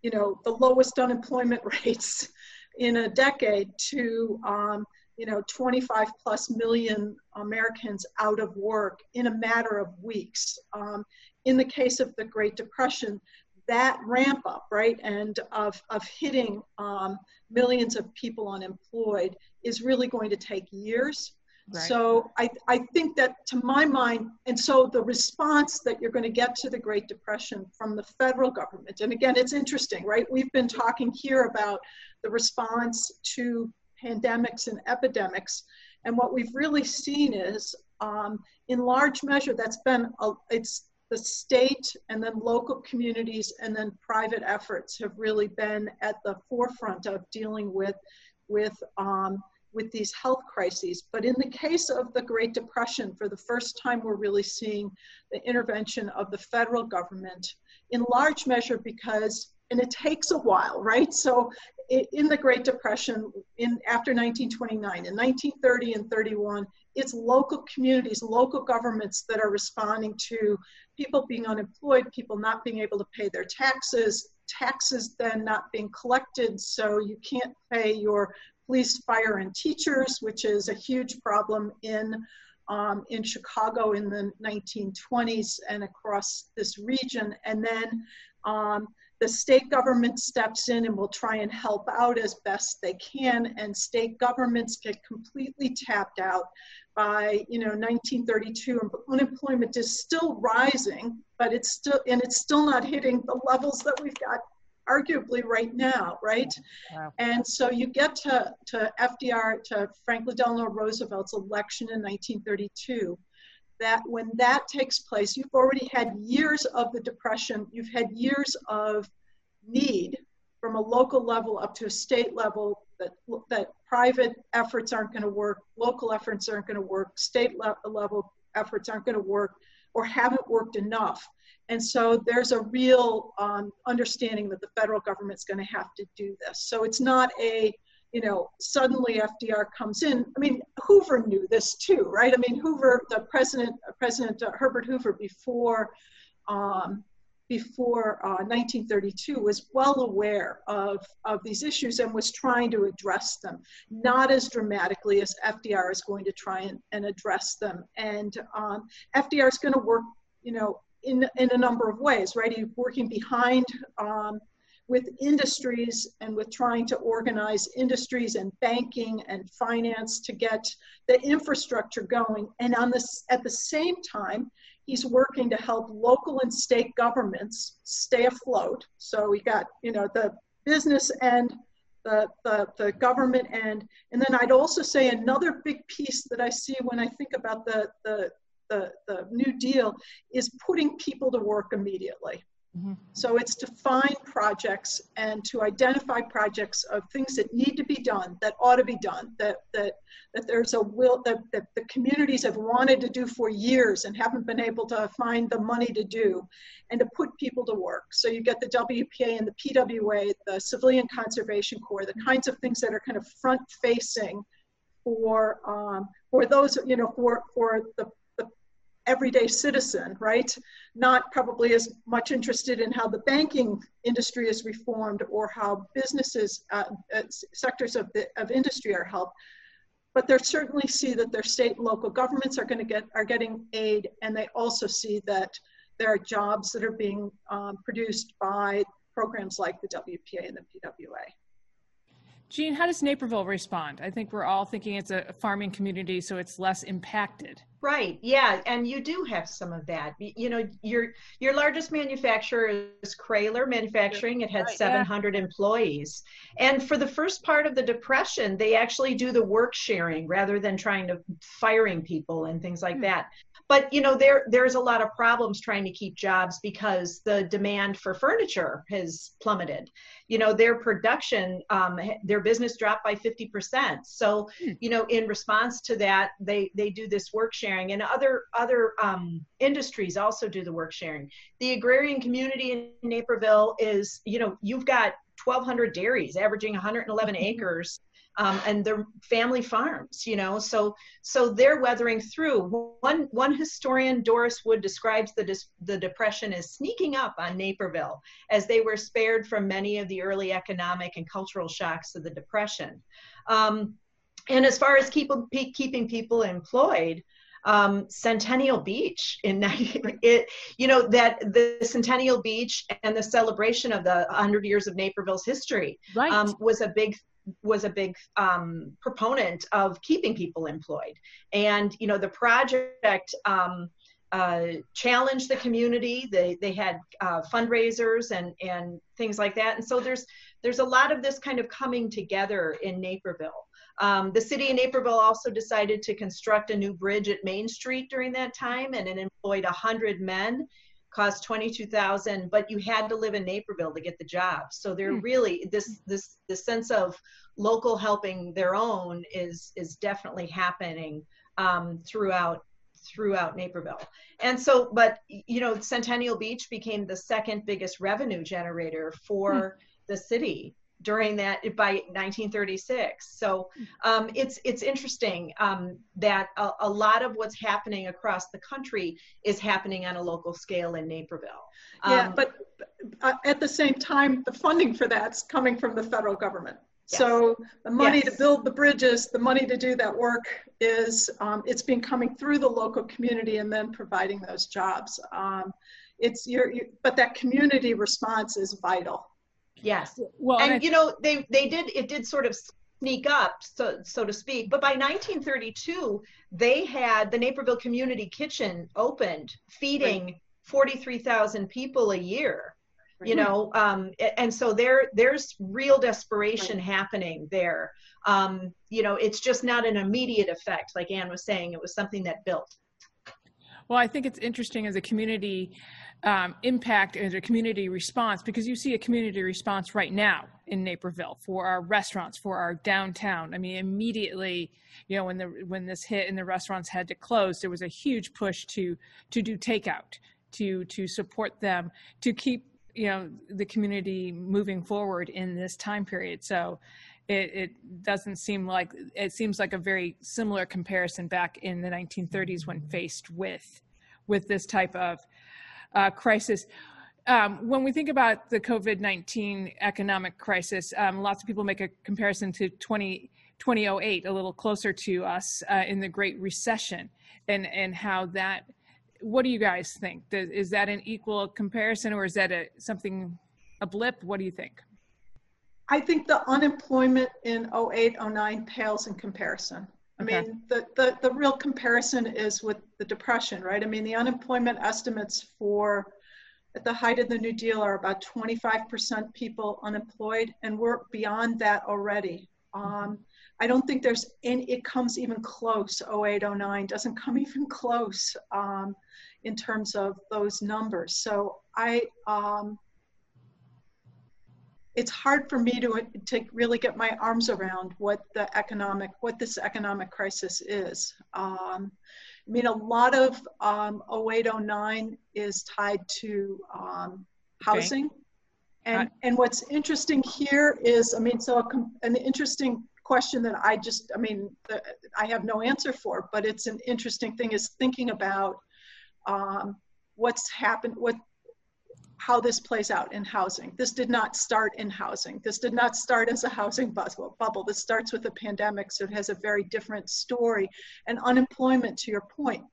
you know the lowest unemployment (laughs) rates in a decade to um, you know 25 plus million Americans out of work in a matter of weeks. Um, in the case of the Great Depression, that ramp up, right, and of, of hitting um, millions of people unemployed is really going to take years. Right. So I, I think that to my mind, and so the response that you're going to get to the Great Depression from the federal government, and again, it's interesting, right? We've been talking here about the response to pandemics and epidemics, and what we've really seen is, um, in large measure, that's been a, it's the state and then local communities and then private efforts have really been at the forefront of dealing with with um, with these health crises. But in the case of the Great Depression, for the first time, we're really seeing the intervention of the federal government in large measure because, and it takes a while, right? So in the Great Depression, in after 1929, in 1930 and 31, it's local communities, local governments that are responding to people being unemployed, people not being able to pay their taxes, taxes then not being collected, so you can't pay your police, fire, and teachers, which is a huge problem in um, in Chicago in the 1920s and across this region. And then um, the state government steps in and will try and help out as best they can. And state governments get completely tapped out by you know 1932 unemployment is still rising but it's still and it's still not hitting the levels that we've got arguably right now, right? Wow. And so you get to, to FDR, to Franklin Delano Roosevelt's election in 1932, that when that takes place, you've already had years of the Depression, you've had years of need from a local level up to a state level that, that private efforts aren't going to work, local efforts aren't going to work, state le- level efforts aren't going to work, or haven't worked enough. And so there's a real um, understanding that the federal government's going to have to do this. So it's not a, you know, suddenly FDR comes in. I mean, Hoover knew this too, right? I mean, Hoover, the president, President uh, Herbert Hoover, before um, before uh, 1932 was well aware of, of these issues and was trying to address them, not as dramatically as FDR is going to try and, and address them. And um, FDR is going to work, you know, in, in a number of ways, right? He's working behind um, with industries and with trying to organize industries and banking and finance to get the infrastructure going. And on this, at the same time, he's working to help local and state governments stay afloat. So we got, you know, the business end, the, the, the government end. And then I'd also say another big piece that I see when I think about the, the, the, the New Deal is putting people to work immediately. Mm-hmm. So it's to find projects and to identify projects of things that need to be done, that ought to be done, that that that there's a will that, that the communities have wanted to do for years and haven't been able to find the money to do, and to put people to work. So you get the WPA and the PWA, the Civilian Conservation Corps, the kinds of things that are kind of front facing for um, for those you know for for the everyday citizen, right? Not probably as much interested in how the banking industry is reformed or how businesses, uh, uh, sectors of, the, of industry are helped. But they certainly see that their state and local governments are going to get are getting aid, and they also see that there are jobs that are being um, produced by programs like the WPA and the PWA.
Jean, how does Naperville respond? I think we're all thinking it's a farming community, so it's less impacted.
Right. Yeah, and you do have some of that. You know, your your largest manufacturer is Kroehler Manufacturing. It had right, 700 yeah. employees. And for the first part of the depression, they actually do the work sharing rather than trying to firing people and things like mm-hmm. that but you know there there's a lot of problems trying to keep jobs because the demand for furniture has plummeted. You know their production um, their business dropped by 50% so hmm. you know in response to that they they do this work sharing and other other um, industries also do the work sharing. The agrarian community in naperville is you know you've got 1200 dairies averaging 111 acres um, and their family farms. You know, so so they're weathering through. One one historian, Doris Wood, describes the the depression as sneaking up on Naperville as they were spared from many of the early economic and cultural shocks of the depression. Um, and as far as keep, keeping people employed, um, Centennial Beach in (laughs) it, you know, that the Centennial Beach and the celebration of the 100 years of Naperville's history
right.
um, was a big was a big um, proponent of keeping people employed. And you know, the project um, uh, challenged the community. They they had uh, fundraisers and and things like that. And so there's there's a lot of this kind of coming together in Naperville. Um, the city of Naperville also decided to construct a new bridge at Main Street during that time, and it employed 100 men, cost 22,000. But you had to live in Naperville to get the job. So they're hmm. really this this the sense of local helping their own is is definitely happening um, throughout throughout Naperville. And so, but you know, Centennial Beach became the second biggest revenue generator for hmm. the city during that by 1936 so um, it's it's interesting um, that a, a, lot of what's happening across the country is happening on a local scale in naperville.
Um, yeah but uh, at the same time the funding for that's coming from the federal government. Yes. so the money yes. to build the bridges the money to do that work is um, it's been coming through the local community and then providing those jobs. Um, it's your, but that community response is vital
Yes. Well, and, and you know, they they did it did sort of sneak up, so so to speak. But by 1932, they had the Naperville Community Kitchen opened, feeding right. 43,000 people a year. Right. You know, um, and so there there's real desperation right. happening there. Um, you know, it's just not an immediate effect, like Ann was saying. It was something that built.
Well, I think it's interesting as a community um, impact as a community response because you see a community response right now in Naperville for our restaurants, for our downtown. I mean, immediately, you know, when the when this hit and the restaurants had to close, there was a huge push to to do takeout, to to support them, to keep you know the community moving forward in this time period. So. It, it doesn't seem like it seems like a very similar comparison back in the 1930s when faced with with this type of uh, crisis. Um, when we think about the COVID 19 economic crisis, um, lots of people make a comparison to 20, 2008, a little closer to us uh, in the Great Recession, and, and how that. What do you guys think? Is that an equal comparison, or is that a, something, a blip? What do you think?
I think the unemployment in 08, 09 pales in comparison. I okay. mean, the, the, the real comparison is with the depression, right? I mean, the unemployment estimates for at the height of the New Deal are about 25% people unemployed, and we're beyond that already. Um, I don't think there's any, it comes even close, 08, 09, doesn't come (laughs) even close um, in terms of those numbers. So I, um, it's hard for me to, to really get my arms around what the economic, what this economic crisis is. Um, I mean, a lot of um, 0809 is tied to um, housing. Okay. And, and what's interesting here is, I mean, so a, an interesting question that I just, I mean, the, I have no answer for, but it's an interesting thing is thinking about um, what's happened, what how this plays out in housing. This did not start in housing. This did not start as a housing bubble. This starts with a pandemic, so it has a very different story. And unemployment, to your point,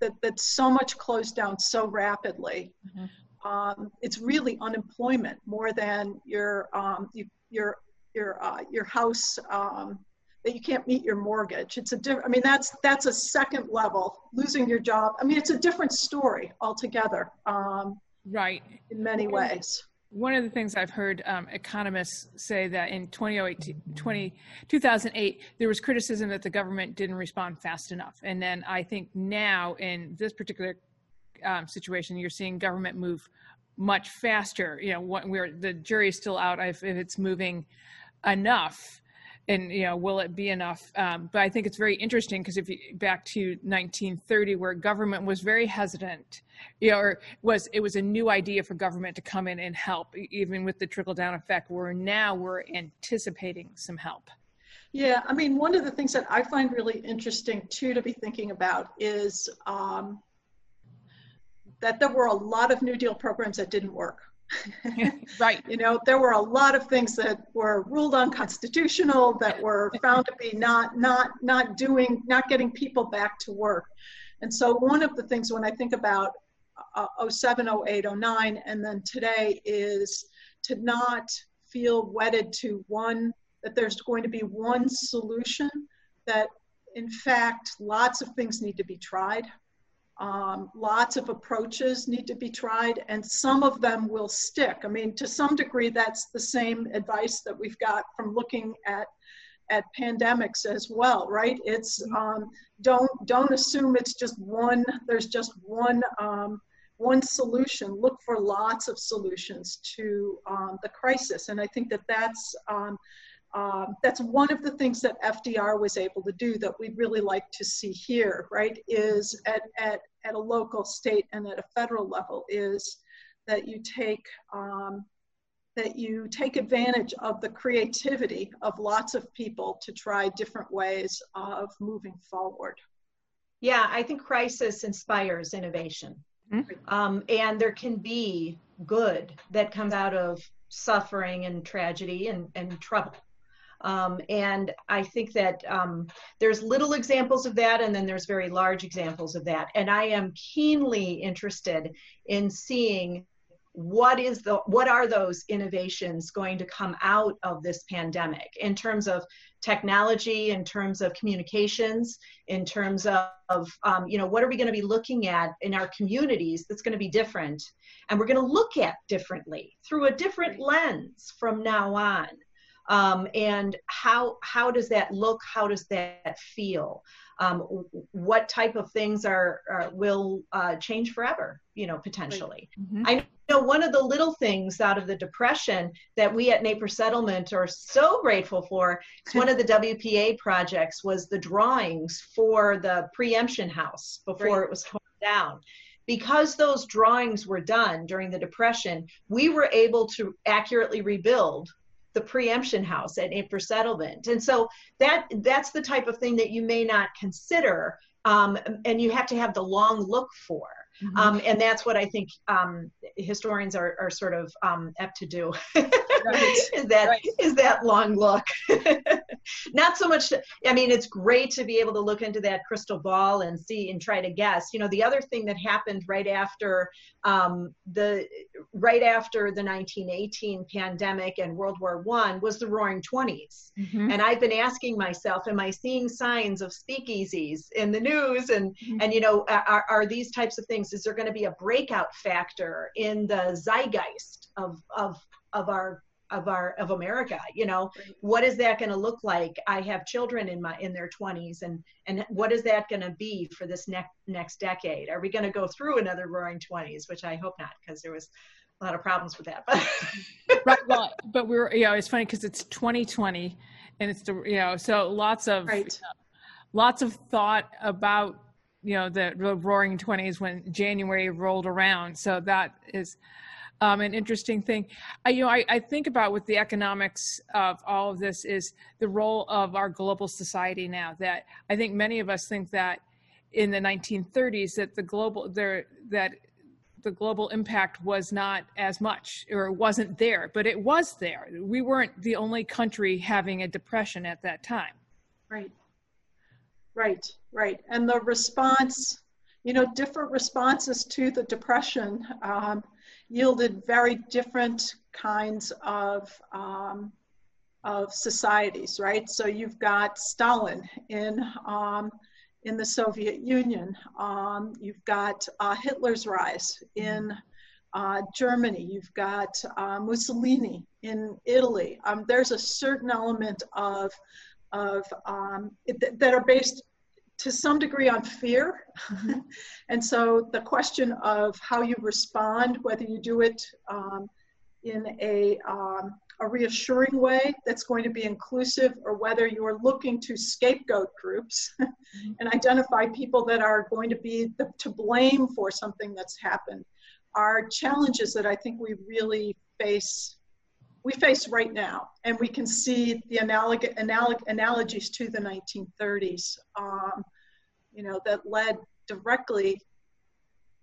that, that, so much closed down so rapidly. Mm-hmm. Um, it's really unemployment more than your um, you, your your uh, your house um, that you can't meet your mortgage. It's a different. I mean, that's that's a second level. Losing your job. I mean, it's a different story altogether. Um,
right.
In many ways.
One of the things I've heard um, economists say that in 2008, 20, 2008, there was criticism that the government didn't respond fast enough. And then I think now in this particular um, situation, you're seeing government move much faster. You know, where the jury is still out if, if it's moving enough and you know will it be enough? Um, but i think it's very interesting because if you back to 1930 where government was very hesitant you know or was it was a new idea for government to come in and help even with the trickle down effect where now we're anticipating some help.
Yeah i mean one of the things that i find really interesting too to be thinking about is um, that there were a lot of new deal programs that didn't work
right.
You know, there were a lot of things that were ruled unconstitutional, that were found to be not not not doing, not getting people back to work. And so one of the things when I think about uh, 07, 08, 09, and then today is to not feel wedded to one, that there's going to be one solution, that in fact, lots of things need to be tried. Um, lots of approaches need to be tried, and some of them will stick. I mean, to some degree, that's the same advice that we've got from looking at at pandemics as well, right? It's um, don't don't assume it's just one. There's just one um, one solution. Look for lots of solutions to um, the crisis, and I think that that's um, that's one of the things that FDR was able to do that we'd really like to see here, right? Is at, at, at a local, state, and at a federal level is that you take um, that you take advantage of the creativity of lots of people to try different ways of moving forward.
Yeah, I think crisis inspires innovation. Mm-hmm. Um, and there can be good that comes out of suffering and tragedy and, and trouble. Um, and I think that um, there's little examples of that, and then there's very large examples of that. And I am keenly interested in seeing what is the what are those innovations going to come out of this pandemic in terms of technology in terms of communications in terms of, of um, you know what are we going to be looking at in our communities that's going to be different and we're going to look at differently through a different lens from now on um, and how how does that look? How does that feel? Um, what type of things are, are will uh, change forever you know potentially? Mm-hmm. i know one of the little things out of the depression that we at Naper settlement are so grateful for is one of the wpa projects was the drawings for the preemption house before right. it was torn down. Because those drawings were done during the depression we were able to accurately rebuild the preemption house at Naper Settlement. And so that that's the type of thing that you may not consider um, and you have to have the long look for. Mm-hmm. Um, and that's what I think um, historians are, are sort of um, apt to do. right. (laughs) is that right. is that long look? (laughs) Not so much. To, I mean, it's great to be able to look into that crystal ball and see and try to guess. You know, the other thing that happened right after um, the right after the 1918 pandemic and World War One was the Roaring 20s, mm-hmm. and I've been asking myself, am I seeing signs of speakeasies in the news? And mm-hmm. and you know, are, are these types of things things is there going to be a breakout factor in the zeitgeist of of of our of our of america you know? What is that going to look like? I have children in my in their 20s and and what is that going to be for this next next decade? Are we going to go through another roaring 20s which i hope not because there was a lot of problems with that
but (laughs) right well but we're you know it's funny because it's 2020 and it's the you know so lots of right. lots of thought about you know the, roaring 20s when january rolled around. So that is um, an interesting thing. I, you know I, I think about with the economics of all of this is the role of our global society now that i think many of us think that in the 1930s that the global there that the global impact was not as much or wasn't there but it was there. We weren't the only country having a depression at that time.
Right. Right, right. And the response, you know, different responses to the depression um, yielded very different kinds of, um, of societies, right? So you've got Stalin in, um, in the Soviet Union. Um, you've got uh, Hitler's rise in uh, Germany. You've got uh, Mussolini in Italy. Um, there's a certain element of of um, it, that are based to some degree on fear. Mm-hmm. (laughs) and so the question of how you respond, whether you do it um, in a, um, a reassuring way that's going to be inclusive or whether you're looking to scapegoat groups (laughs) and identify people that are going to be the, to blame for something that's happened are challenges that I think we really face we face right now, and we can see the analog, analog, analogies to the 1930s, um, you know, that led directly,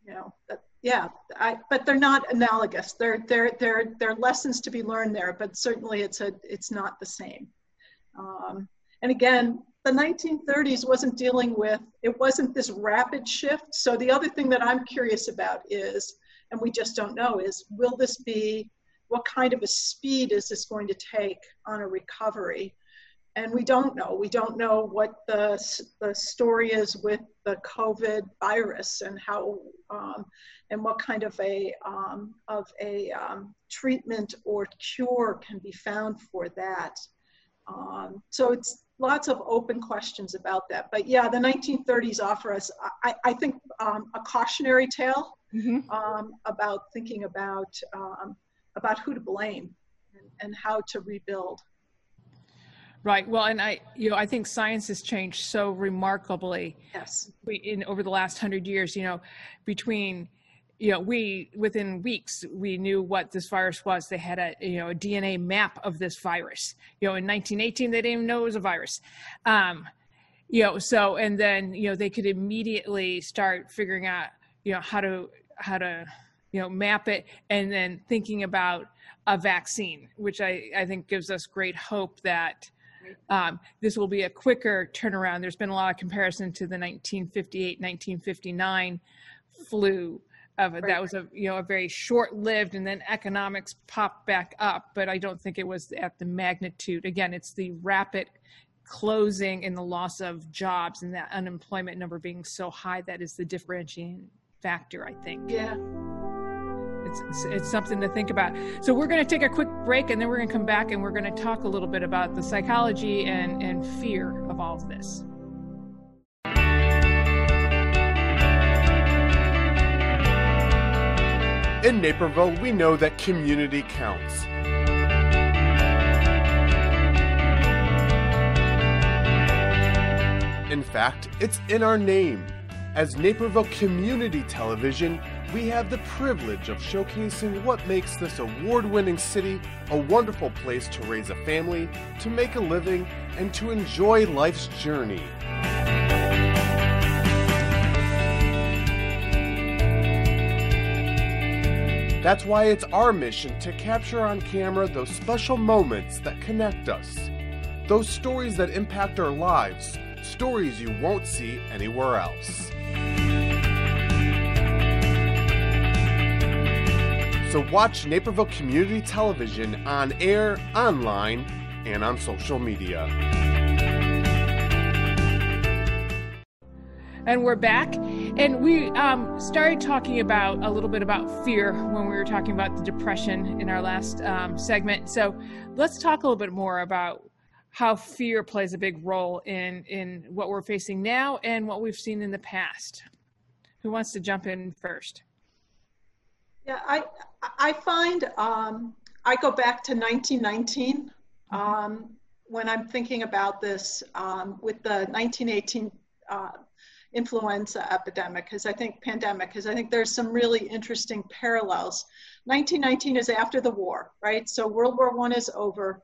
you know, that, yeah, I, but they're not analogous. They're, they're, they're, lessons to be learned there, but certainly it's, a, it's not the same. Um, and again, the 1930s wasn't dealing with, it wasn't this rapid shift. So the other thing that I'm curious about is, and we just don't know, is will this be what kind of a speed is this going to take on a recovery? And we don't know. We don't know what the, the story is with the COVID virus and how um, and what kind of a um, of a um, treatment or cure can be found for that. Um, so it's lots of open questions about that. But yeah, the 1930s offer us, I, I think, um, a cautionary tale mm-hmm. Um, about thinking about about who to blame and, and how to rebuild.
Right. Well, and I, you know, I think science has changed so remarkably.
Yes.
In over the last hundred years, you know, between, you know, we within weeks we knew what this virus was. They had a, you know, a DNA map of this virus. You know, in 1918 they didn't even know it was a virus. Um, you know, so and then you know they could immediately start figuring out, you know, how to how to you know map it and then thinking about a vaccine which i i think gives us great hope that um, this will be a quicker turnaround. There's been a lot of comparison to the 1958 1959 flu of right. that was a you know a very short lived and then economics popped back up but i don't think it was at the magnitude. Again it's the rapid closing and the loss of jobs and that unemployment number being so high that is the differentiating factor i think.
Yeah
it's, it's something to think about. So we're going to take a quick break and then we're going to come back and we're going to talk a little bit about the psychology and, and fear of all of this.
In Naperville, we know that community counts. In fact, it's in our name. As Naperville Community Television, we have the privilege of showcasing what makes this award winning city a wonderful place to raise a family, to make a living, and to enjoy life's journey. That's why it's our mission to capture on camera those special moments that connect us. Those stories that impact our lives, stories you won't see anywhere else. So watch Naperville Community Television on air, online, and on social media.
And we're back. And we um, started talking about a little bit about fear when we were talking about the depression in our last um, segment. So let's talk a little bit more about how fear plays a big role in in what we're facing now and what we've seen in the past. Who wants to jump in first?
Yeah, I I find um, I go back to 1919 um, when I'm thinking about this um, with the 1918 uh, influenza epidemic, because I think pandemic, because I think there's some really interesting parallels. 1919 is after the war, right? So World War One is over,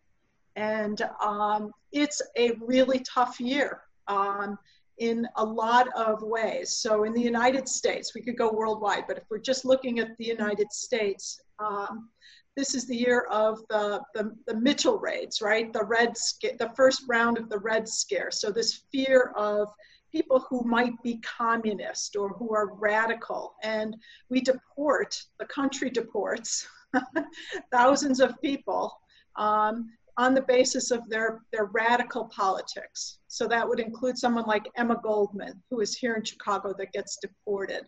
and um, it's a really tough year. Um, in a lot of ways. So in the United States, we could go worldwide, but if we're just looking at the United States, um, this is the year of the, the, the, Mitchell raids, right? The Red the first round of the Red Scare. So this fear of people who might be communist or who are radical. And we deport, the country deports (laughs) thousands of people um, on the basis of their, their radical politics. So that would include someone like Emma Goldman, who is here in Chicago that gets deported.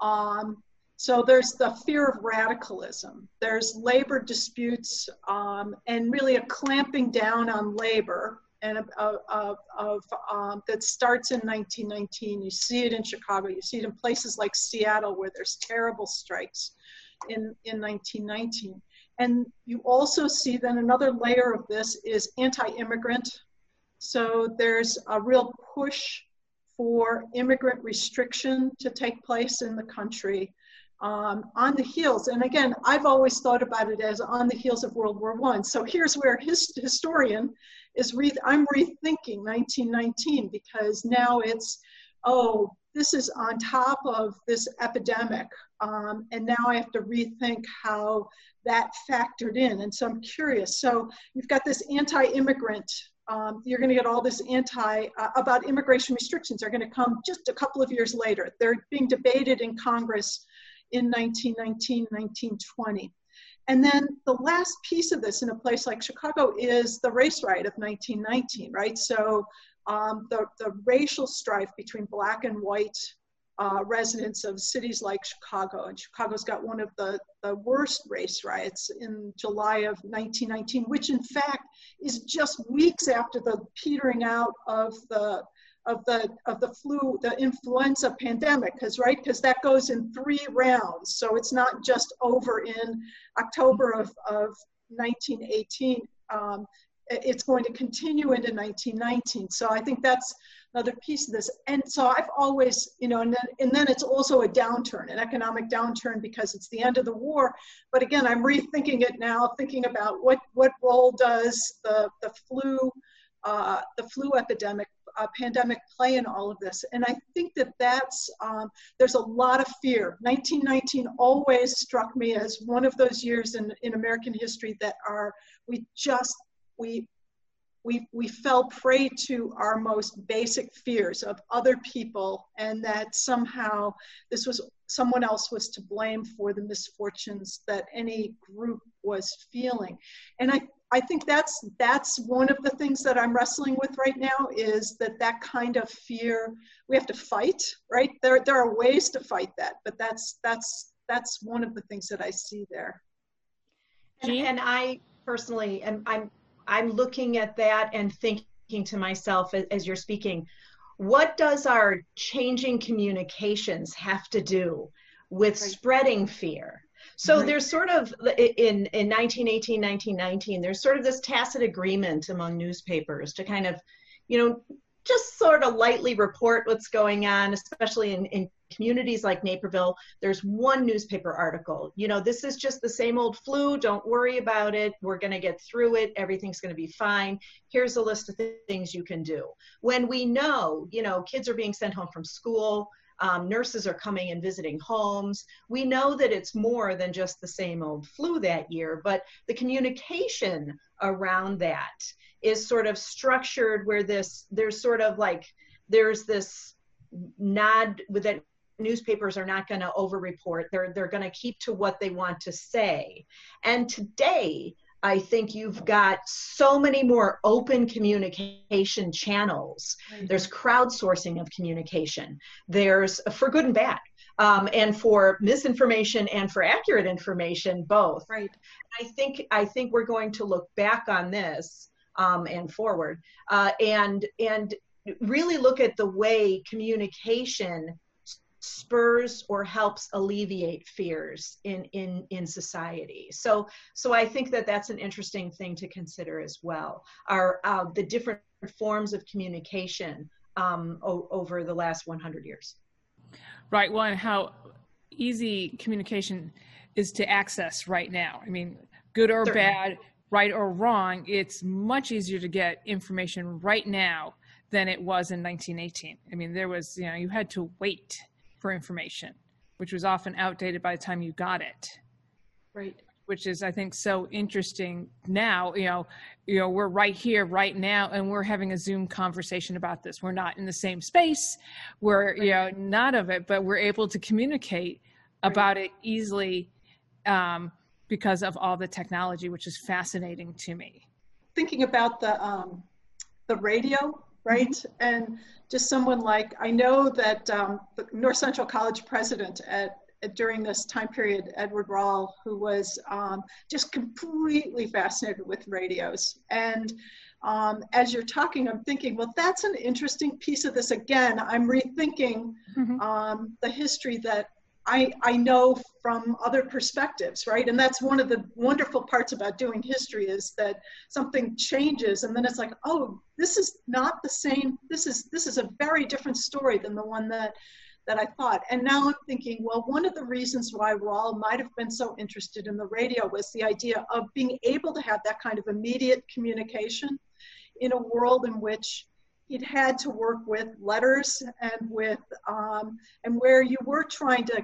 Um, so there's the fear of radicalism. There's labor disputes um, and really a clamping down on labor and of, of, of um, that starts in 1919. You see it in Chicago. You see it in places like Seattle where there's terrible strikes in, in 1919. And you also see then another layer of this is anti-immigrant. So there's a real push for immigrant restriction to take place in the country um, on the heels. And again, I've always thought about it as on the heels of World War One. So here's where his historian is re- I'm rethinking 1919 because now it's oh this is on top of this epidemic, um, and now I have to rethink how that factored in. And so I'm curious. So you've got this anti-immigrant um, you're going to get all this anti uh, about immigration restrictions are going to come just a couple of years later. They're being debated in Congress in 1919, 1920. And then the last piece of this in a place like Chicago is the race riot of 1919, right? So um, the, the racial strife between black and white uh, residents of cities like Chicago. And Chicago's got one of the, the worst race riots in July of 1919, which in fact is just weeks after the petering out of the of the of the flu, the influenza pandemic, because right, because that goes in three rounds. So it's not just over in October of, of 1918. Um, it's going to continue into 1919. So I think that's another piece of this. And so I've always, you know, and then, and then it's also a downturn, an economic downturn because it's the end of the war. But again, I'm rethinking it now, thinking about what, what role does the, the flu, uh, the flu epidemic uh, pandemic play in all of this? And I think that that's, um, there's a lot of fear. 1919 always struck me as one of those years in, in American history that are, we just, we, we, we fell prey to our most basic fears of other people and that somehow this was someone else was to blame for the misfortunes that any group was feeling. And I, I think that's that's one of the things that I'm wrestling with right now is that that kind of fear we have to fight, right? There there are ways to fight that, but that's that's that's one of the things that I see there.
And, and I personally am I'm I'm looking at that and thinking to myself as, as you're speaking, what does our changing communications have to do with spreading fear? So right. there's sort of in in 1918, 1919, there's sort of this tacit agreement among newspapers to kind of, you know, just sort of lightly report what's going on, especially in, in communities like Naperville. There's one newspaper article. You know, this is just the same old flu. Don't worry about it. We're going to get through it. Everything's going to be fine. Here's a list of th- things you can do. When we know, you know, kids are being sent home from school, um, nurses are coming and visiting homes. We know that it's more than just the same old flu that year, but the communication around that is sort of structured where this, there's sort of like, there's this nod with that newspapers are not going to overreport. They're, they're going to keep to what they want to say. And today, I think you've got so many more open communication channels. Mm-hmm. There's crowdsourcing of communication. There's for good and bad. Um, and for misinformation and for accurate information, both.
Right.
I think I think we're going to look back on this um, and forward, uh, and and really look at the way communication spurs or helps alleviate fears in in in society. So so i think that that's an interesting thing to consider as well. Are uh, the different forms of communication um, o- over the last 100 years.
Right. Well and how easy communication is to access right now. I mean good or Certainly. bad right or wrong it's much easier to get information right now than it was in 1918 i mean there was you know you had to wait for information, which was often outdated by the time you got it.
Right.
Which is, I think, so interesting now. You know, you know, we're right here, right now, and we're having a Zoom conversation about this. We're not in the same space. We're, right. you know, not of it, but we're able to communicate right. about it easily um, because of all the technology, which is fascinating to me.
Thinking about the um, the radio right? Mm-hmm. And just someone like, I know that um, the North Central College president at, during this time period, Edward Rall, who was um, just completely fascinated with radios. And um, as you're talking, I'm thinking, well, that's an interesting piece of this. Again, I'm rethinking mm-hmm. Um, the history that I, I know from other perspectives, right? And that's one of the wonderful parts about doing history is that something changes and then it's like, oh, this is not the same. This is this is a very different story than the one that that I thought. And now I'm thinking, well, one of the reasons why Rall might have been so interested in the radio was the idea of being able to have that kind of immediate communication in a world in which he'd had to work with letters and with um, and where you were trying to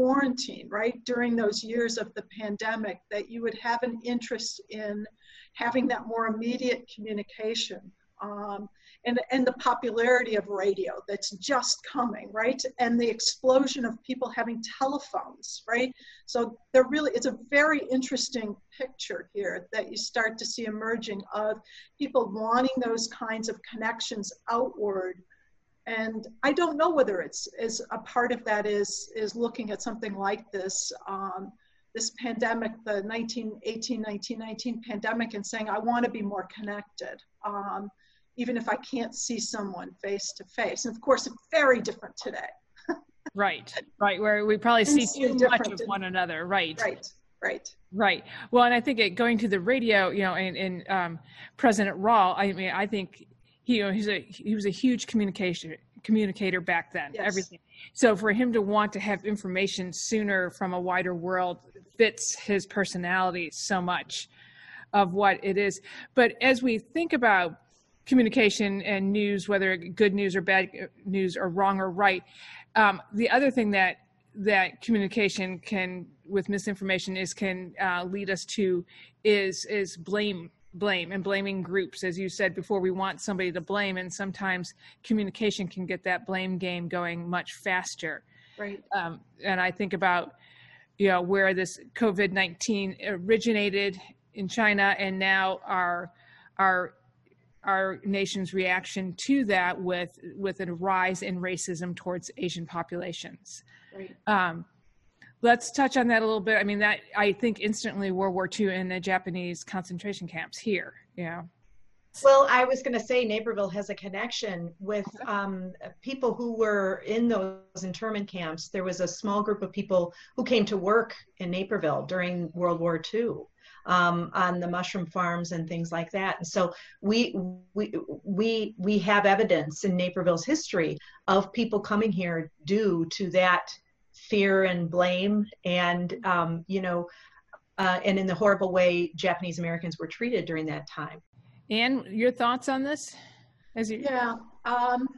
quarantine, right, during those years of the pandemic, that you would have an interest in having that more immediate communication. Um, and, and the popularity of radio that's just coming, right? And the explosion of people having telephones, right? So there really, it's a very interesting picture here that you start to see emerging of people wanting those kinds of connections outward and I don't know whether it's as a part of that is is looking at something like this um, this pandemic, the 1918, 1919 pandemic, and saying I want to be more connected, um, even if I can't see someone face to face. And of course, very different today.
right, right, where we probably see too much of one another. Right,
right. Right.
Right. Well, and I think it, going to the radio, you know, and, and um, President Rall, I mean, I think he, you know, he's a he was a huge communication communicator back then. Yes. Everything. So for him to want to have information sooner from a wider world fits his personality so much of what it is. But as we think about communication and news, whether good news or bad news or wrong or right, um, the other thing that that communication can with misinformation is can uh, lead us to is is blame blame and blaming groups as you said before we want somebody to blame and sometimes communication can get that blame game going much faster.
Right.
Um, and i think about you know where this covid-19 originated in china and now our our our nation's reaction to that with with a rise in racism towards asian populations.
Right.
Um, let's touch on that a little bit. I mean, that I think instantly World War II and the Japanese concentration camps here. Yeah.
Well, I was going to say Naperville has a connection with um, people who were in those internment camps. There was a small group of people who came to work in Naperville during World War II um, on the mushroom farms and things like that. And so we we we we have evidence in Naperville's history of people coming here due to that fear and blame. And um, you know uh, and in the horrible way japanese americans were treated during that time.
And your thoughts on this?
As you yeah um,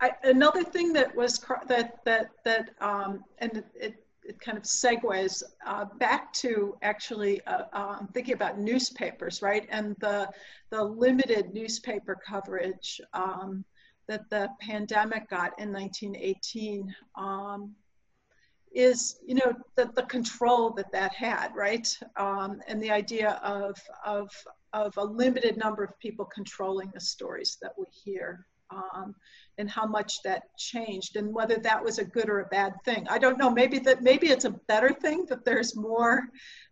I, another thing that was that that that um, and it, it kind of segues uh, back to actually uh, um, thinking about newspapers, right? And the the limited newspaper coverage um, that the pandemic got in 1918 um, is, you know, the, the control that that had, right? Um, and the idea of, of, of a limited number of people controlling the stories that we hear. Um, and how much that changed and whether that was a good or a bad thing. I don't know. Maybe that maybe it's a better thing that there's more,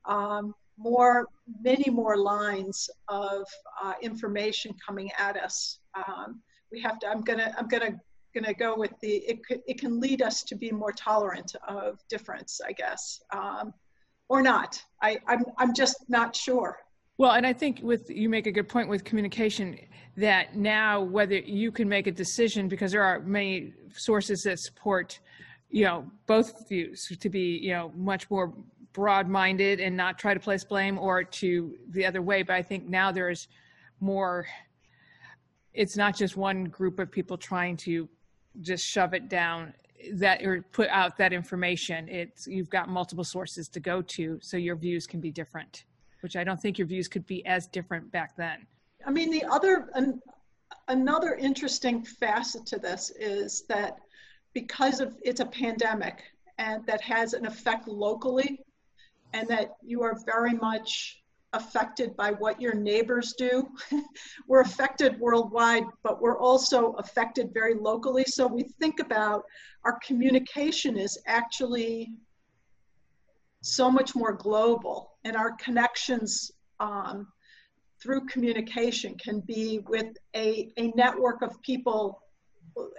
um, more, many more lines of uh, information coming at us. Um, we have to i'm gonna i'm gonna gonna go with the it, it can lead us to be more tolerant of difference i guess um, or not. I I'm, I'm just not sure.
Well and i think with you make a good point with communication that now whether you can make a decision because there are many sources that support you know both views to be you know much more broad minded and not try to place blame or to the other way. But i think now there's more it's not just one group of people trying to just shove it down that or put out that information. It's you've got multiple sources to go to so your views can be different which i don't think your views could be as different back then.
I mean the other an, another interesting facet to this is that because of it's a pandemic and that has an effect locally and that you are very much affected by what your neighbors do. (laughs) we're affected worldwide, but we're also affected very locally. So we think about our communication is actually so much more global, and our connections um, through communication can be with a, a network of people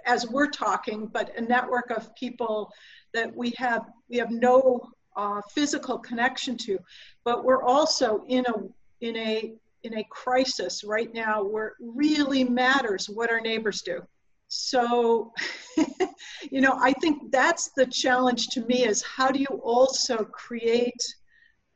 as we're talking, but a network of people that we have we have no uh, physical connection to, but we're also in a in a in a crisis right now where it really matters what our neighbors do. So, (laughs) you know, I think that's the challenge to me is how do you also create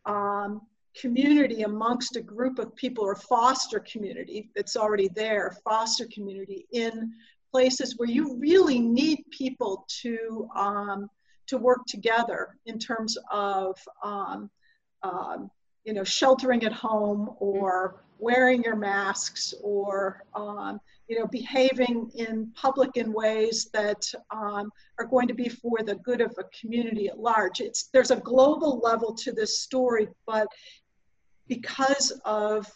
um, community amongst a group of people or foster community that's already there, foster community in places where you really need people to um, to work together in terms of um, um, you know sheltering at home or wearing your masks or um, you know behaving in public in ways that um, are going to be for the good of a community at large. It's there's a global level to this story but because of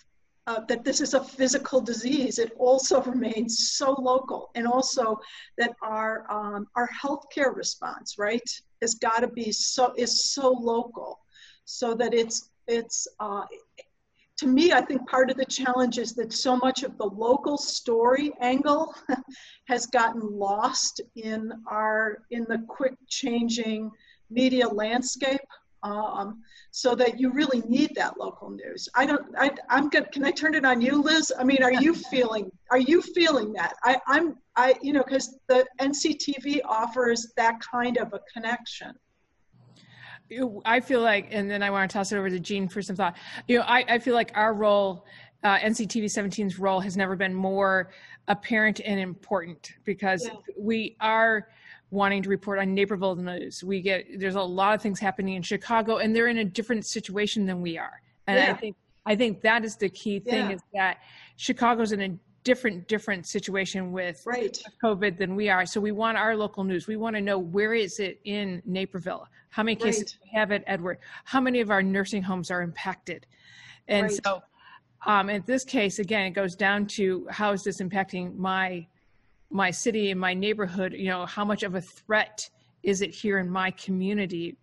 uh, that this is a physical disease, it also remains so local, and also that our um, our healthcare response, right, has got to be so is so local, so that it's it's. Uh, to me, I think part of the challenge is that so much of the local story angle (laughs) has gotten lost in our in the quick changing media landscape um, so that you really need that local news. I don't. I, I'm good. Can I turn it on you, Liz? I mean, are you (laughs) feeling? Are you feeling that? I, I'm. I. You know, because the NCTV offers that kind of a connection.
I feel like, and then I want to toss it over to Jean for some thought. You know, I, I feel like our role, uh, NCTV 17's role, has never been more apparent and important because yeah. we are wanting to report on Naperville news. We get there's a lot of things happening in Chicago, and they're in a different situation than we are. And yeah. I think I think that is the key thing yeah. is that Chicago's in a different different situation with
right.
COVID than we are. So we want our local news. We want to know where is it in Naperville? How many cases right. we have at Edward? How many of our nursing homes are impacted? And right. so um, in this case, again, it goes down to how is this impacting my my city and my neighborhood you know how much of a threat is it here in my community?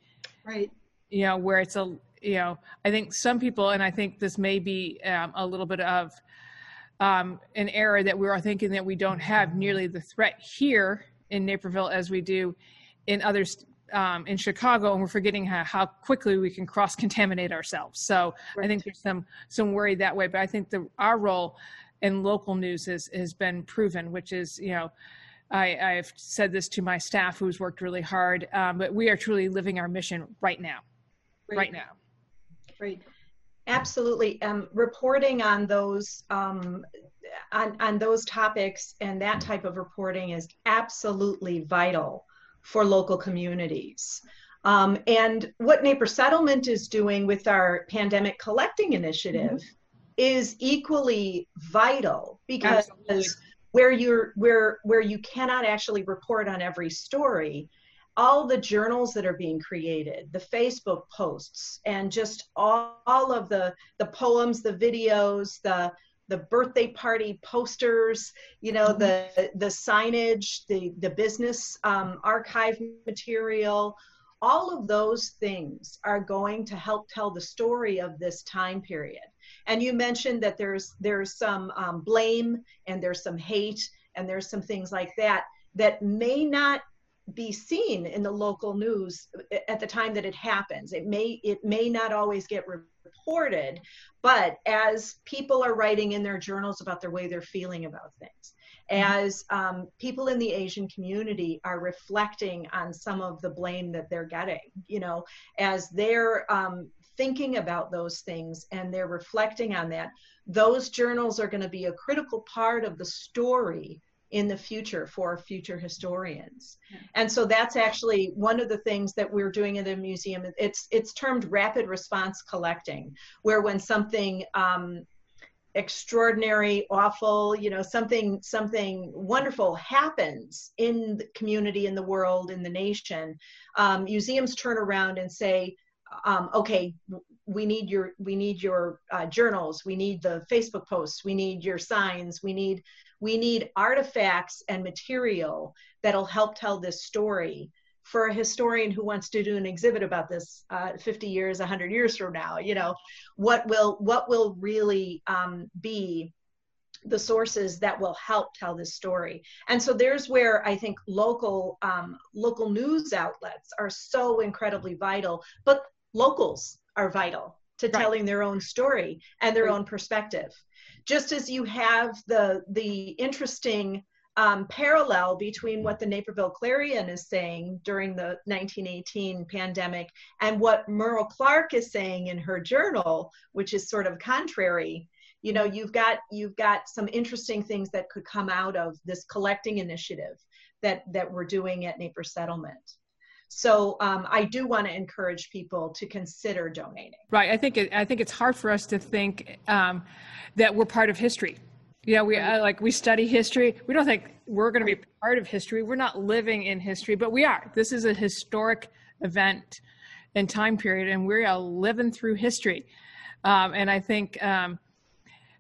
Right.
You know where it's a you know i think some people and i think this may be um, a little bit of um, an error that we are thinking that we don't have nearly the threat here in naperville as we do in others um, in chicago and we're forgetting how, how quickly we can cross contaminate ourselves. So right. i think there's some some worry that way but i think the our role and local news has, has been proven, which is, you know, I, I've said this to my staff who's worked really hard, um, but we are truly living our mission right now, right, right now.
Right. Absolutely. Um, reporting on those um, on, on those topics and that type of reporting is absolutely vital for local communities. Um, and what Naper Settlement is doing with our pandemic collecting initiative mm-hmm is equally vital because Absolutely. where you're where where you cannot actually report on every story all the journals that are being created the facebook posts and just all, all of the the poems the videos the the birthday party posters you know mm-hmm. the the signage the the business um, archive material all of those things are going to help tell the story of this time period and you mentioned that there's there's some um, blame and there's some hate and there's some things like that that may not be seen in the local news at the time that it happens. It may it may not always get reported, but as people are writing in their journals about the way they're feeling about things, mm-hmm. as um, people in the Asian community are reflecting on some of the blame that they're getting, you know, as they're um, thinking about those things and they're reflecting on that, those journals are going to be a critical part of the story in the future for future historians. And so that's actually one of the things that we're doing in the museum. It's it's termed rapid response collecting, where when something um, extraordinary, awful, you know, something something wonderful happens in the community, in the world, in the nation, um, museums turn around and say, um, okay, we need your we need your uh, journals, we need the Facebook posts, we need your signs, we need we need artifacts and material that'll help tell this story. For a historian who wants to do an exhibit about this uh, 50 years 100 years from now you know what will what will really um, be the sources that will help tell this story. And so there's where I think local um, local news outlets are so incredibly vital, but locals are vital to right. telling their own story and their right. own perspective. Just as you have the the interesting um, parallel between what the Naperville Clarion is saying during the 1918 pandemic and what Merle Clark is saying in her journal, which is sort of contrary you know you've got you've got some interesting things that could come out of this collecting initiative that that we're doing at Naper Settlement. So um, I do want to encourage people to consider donating.
Right. I think it, I think it's hard for us to think um, that we're part of history. You know, we uh, like we study history. We don't think we're going to be part of history. We're not living in history, but we are. This is a historic event and time period, and we're uh, living through history. Um, and I think um,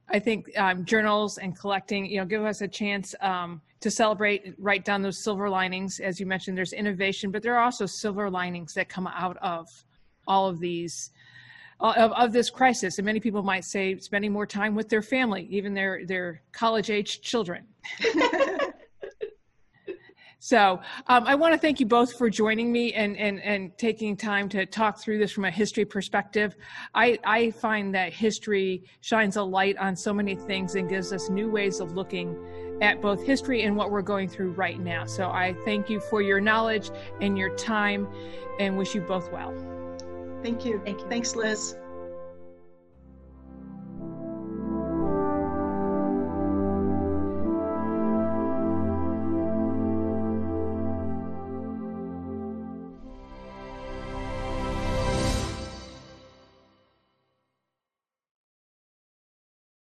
I think um, journals and collecting, you know, give us a chance um, to celebrate, write down those silver linings. As you mentioned, there's innovation, but there are also silver linings that come out of all of these, uh, of, of this crisis. And many people might say spending more time with their family, even their their college age children. (laughs) So um, I want to thank you both for joining me and, and, and taking time to talk through this from a history perspective. I, I find that history shines a light on so many things and gives us new ways of looking at both history and what we're going through right now. So I thank you for your knowledge and your time and wish you both well.
Thank you. Thank you. Thanks, Liz.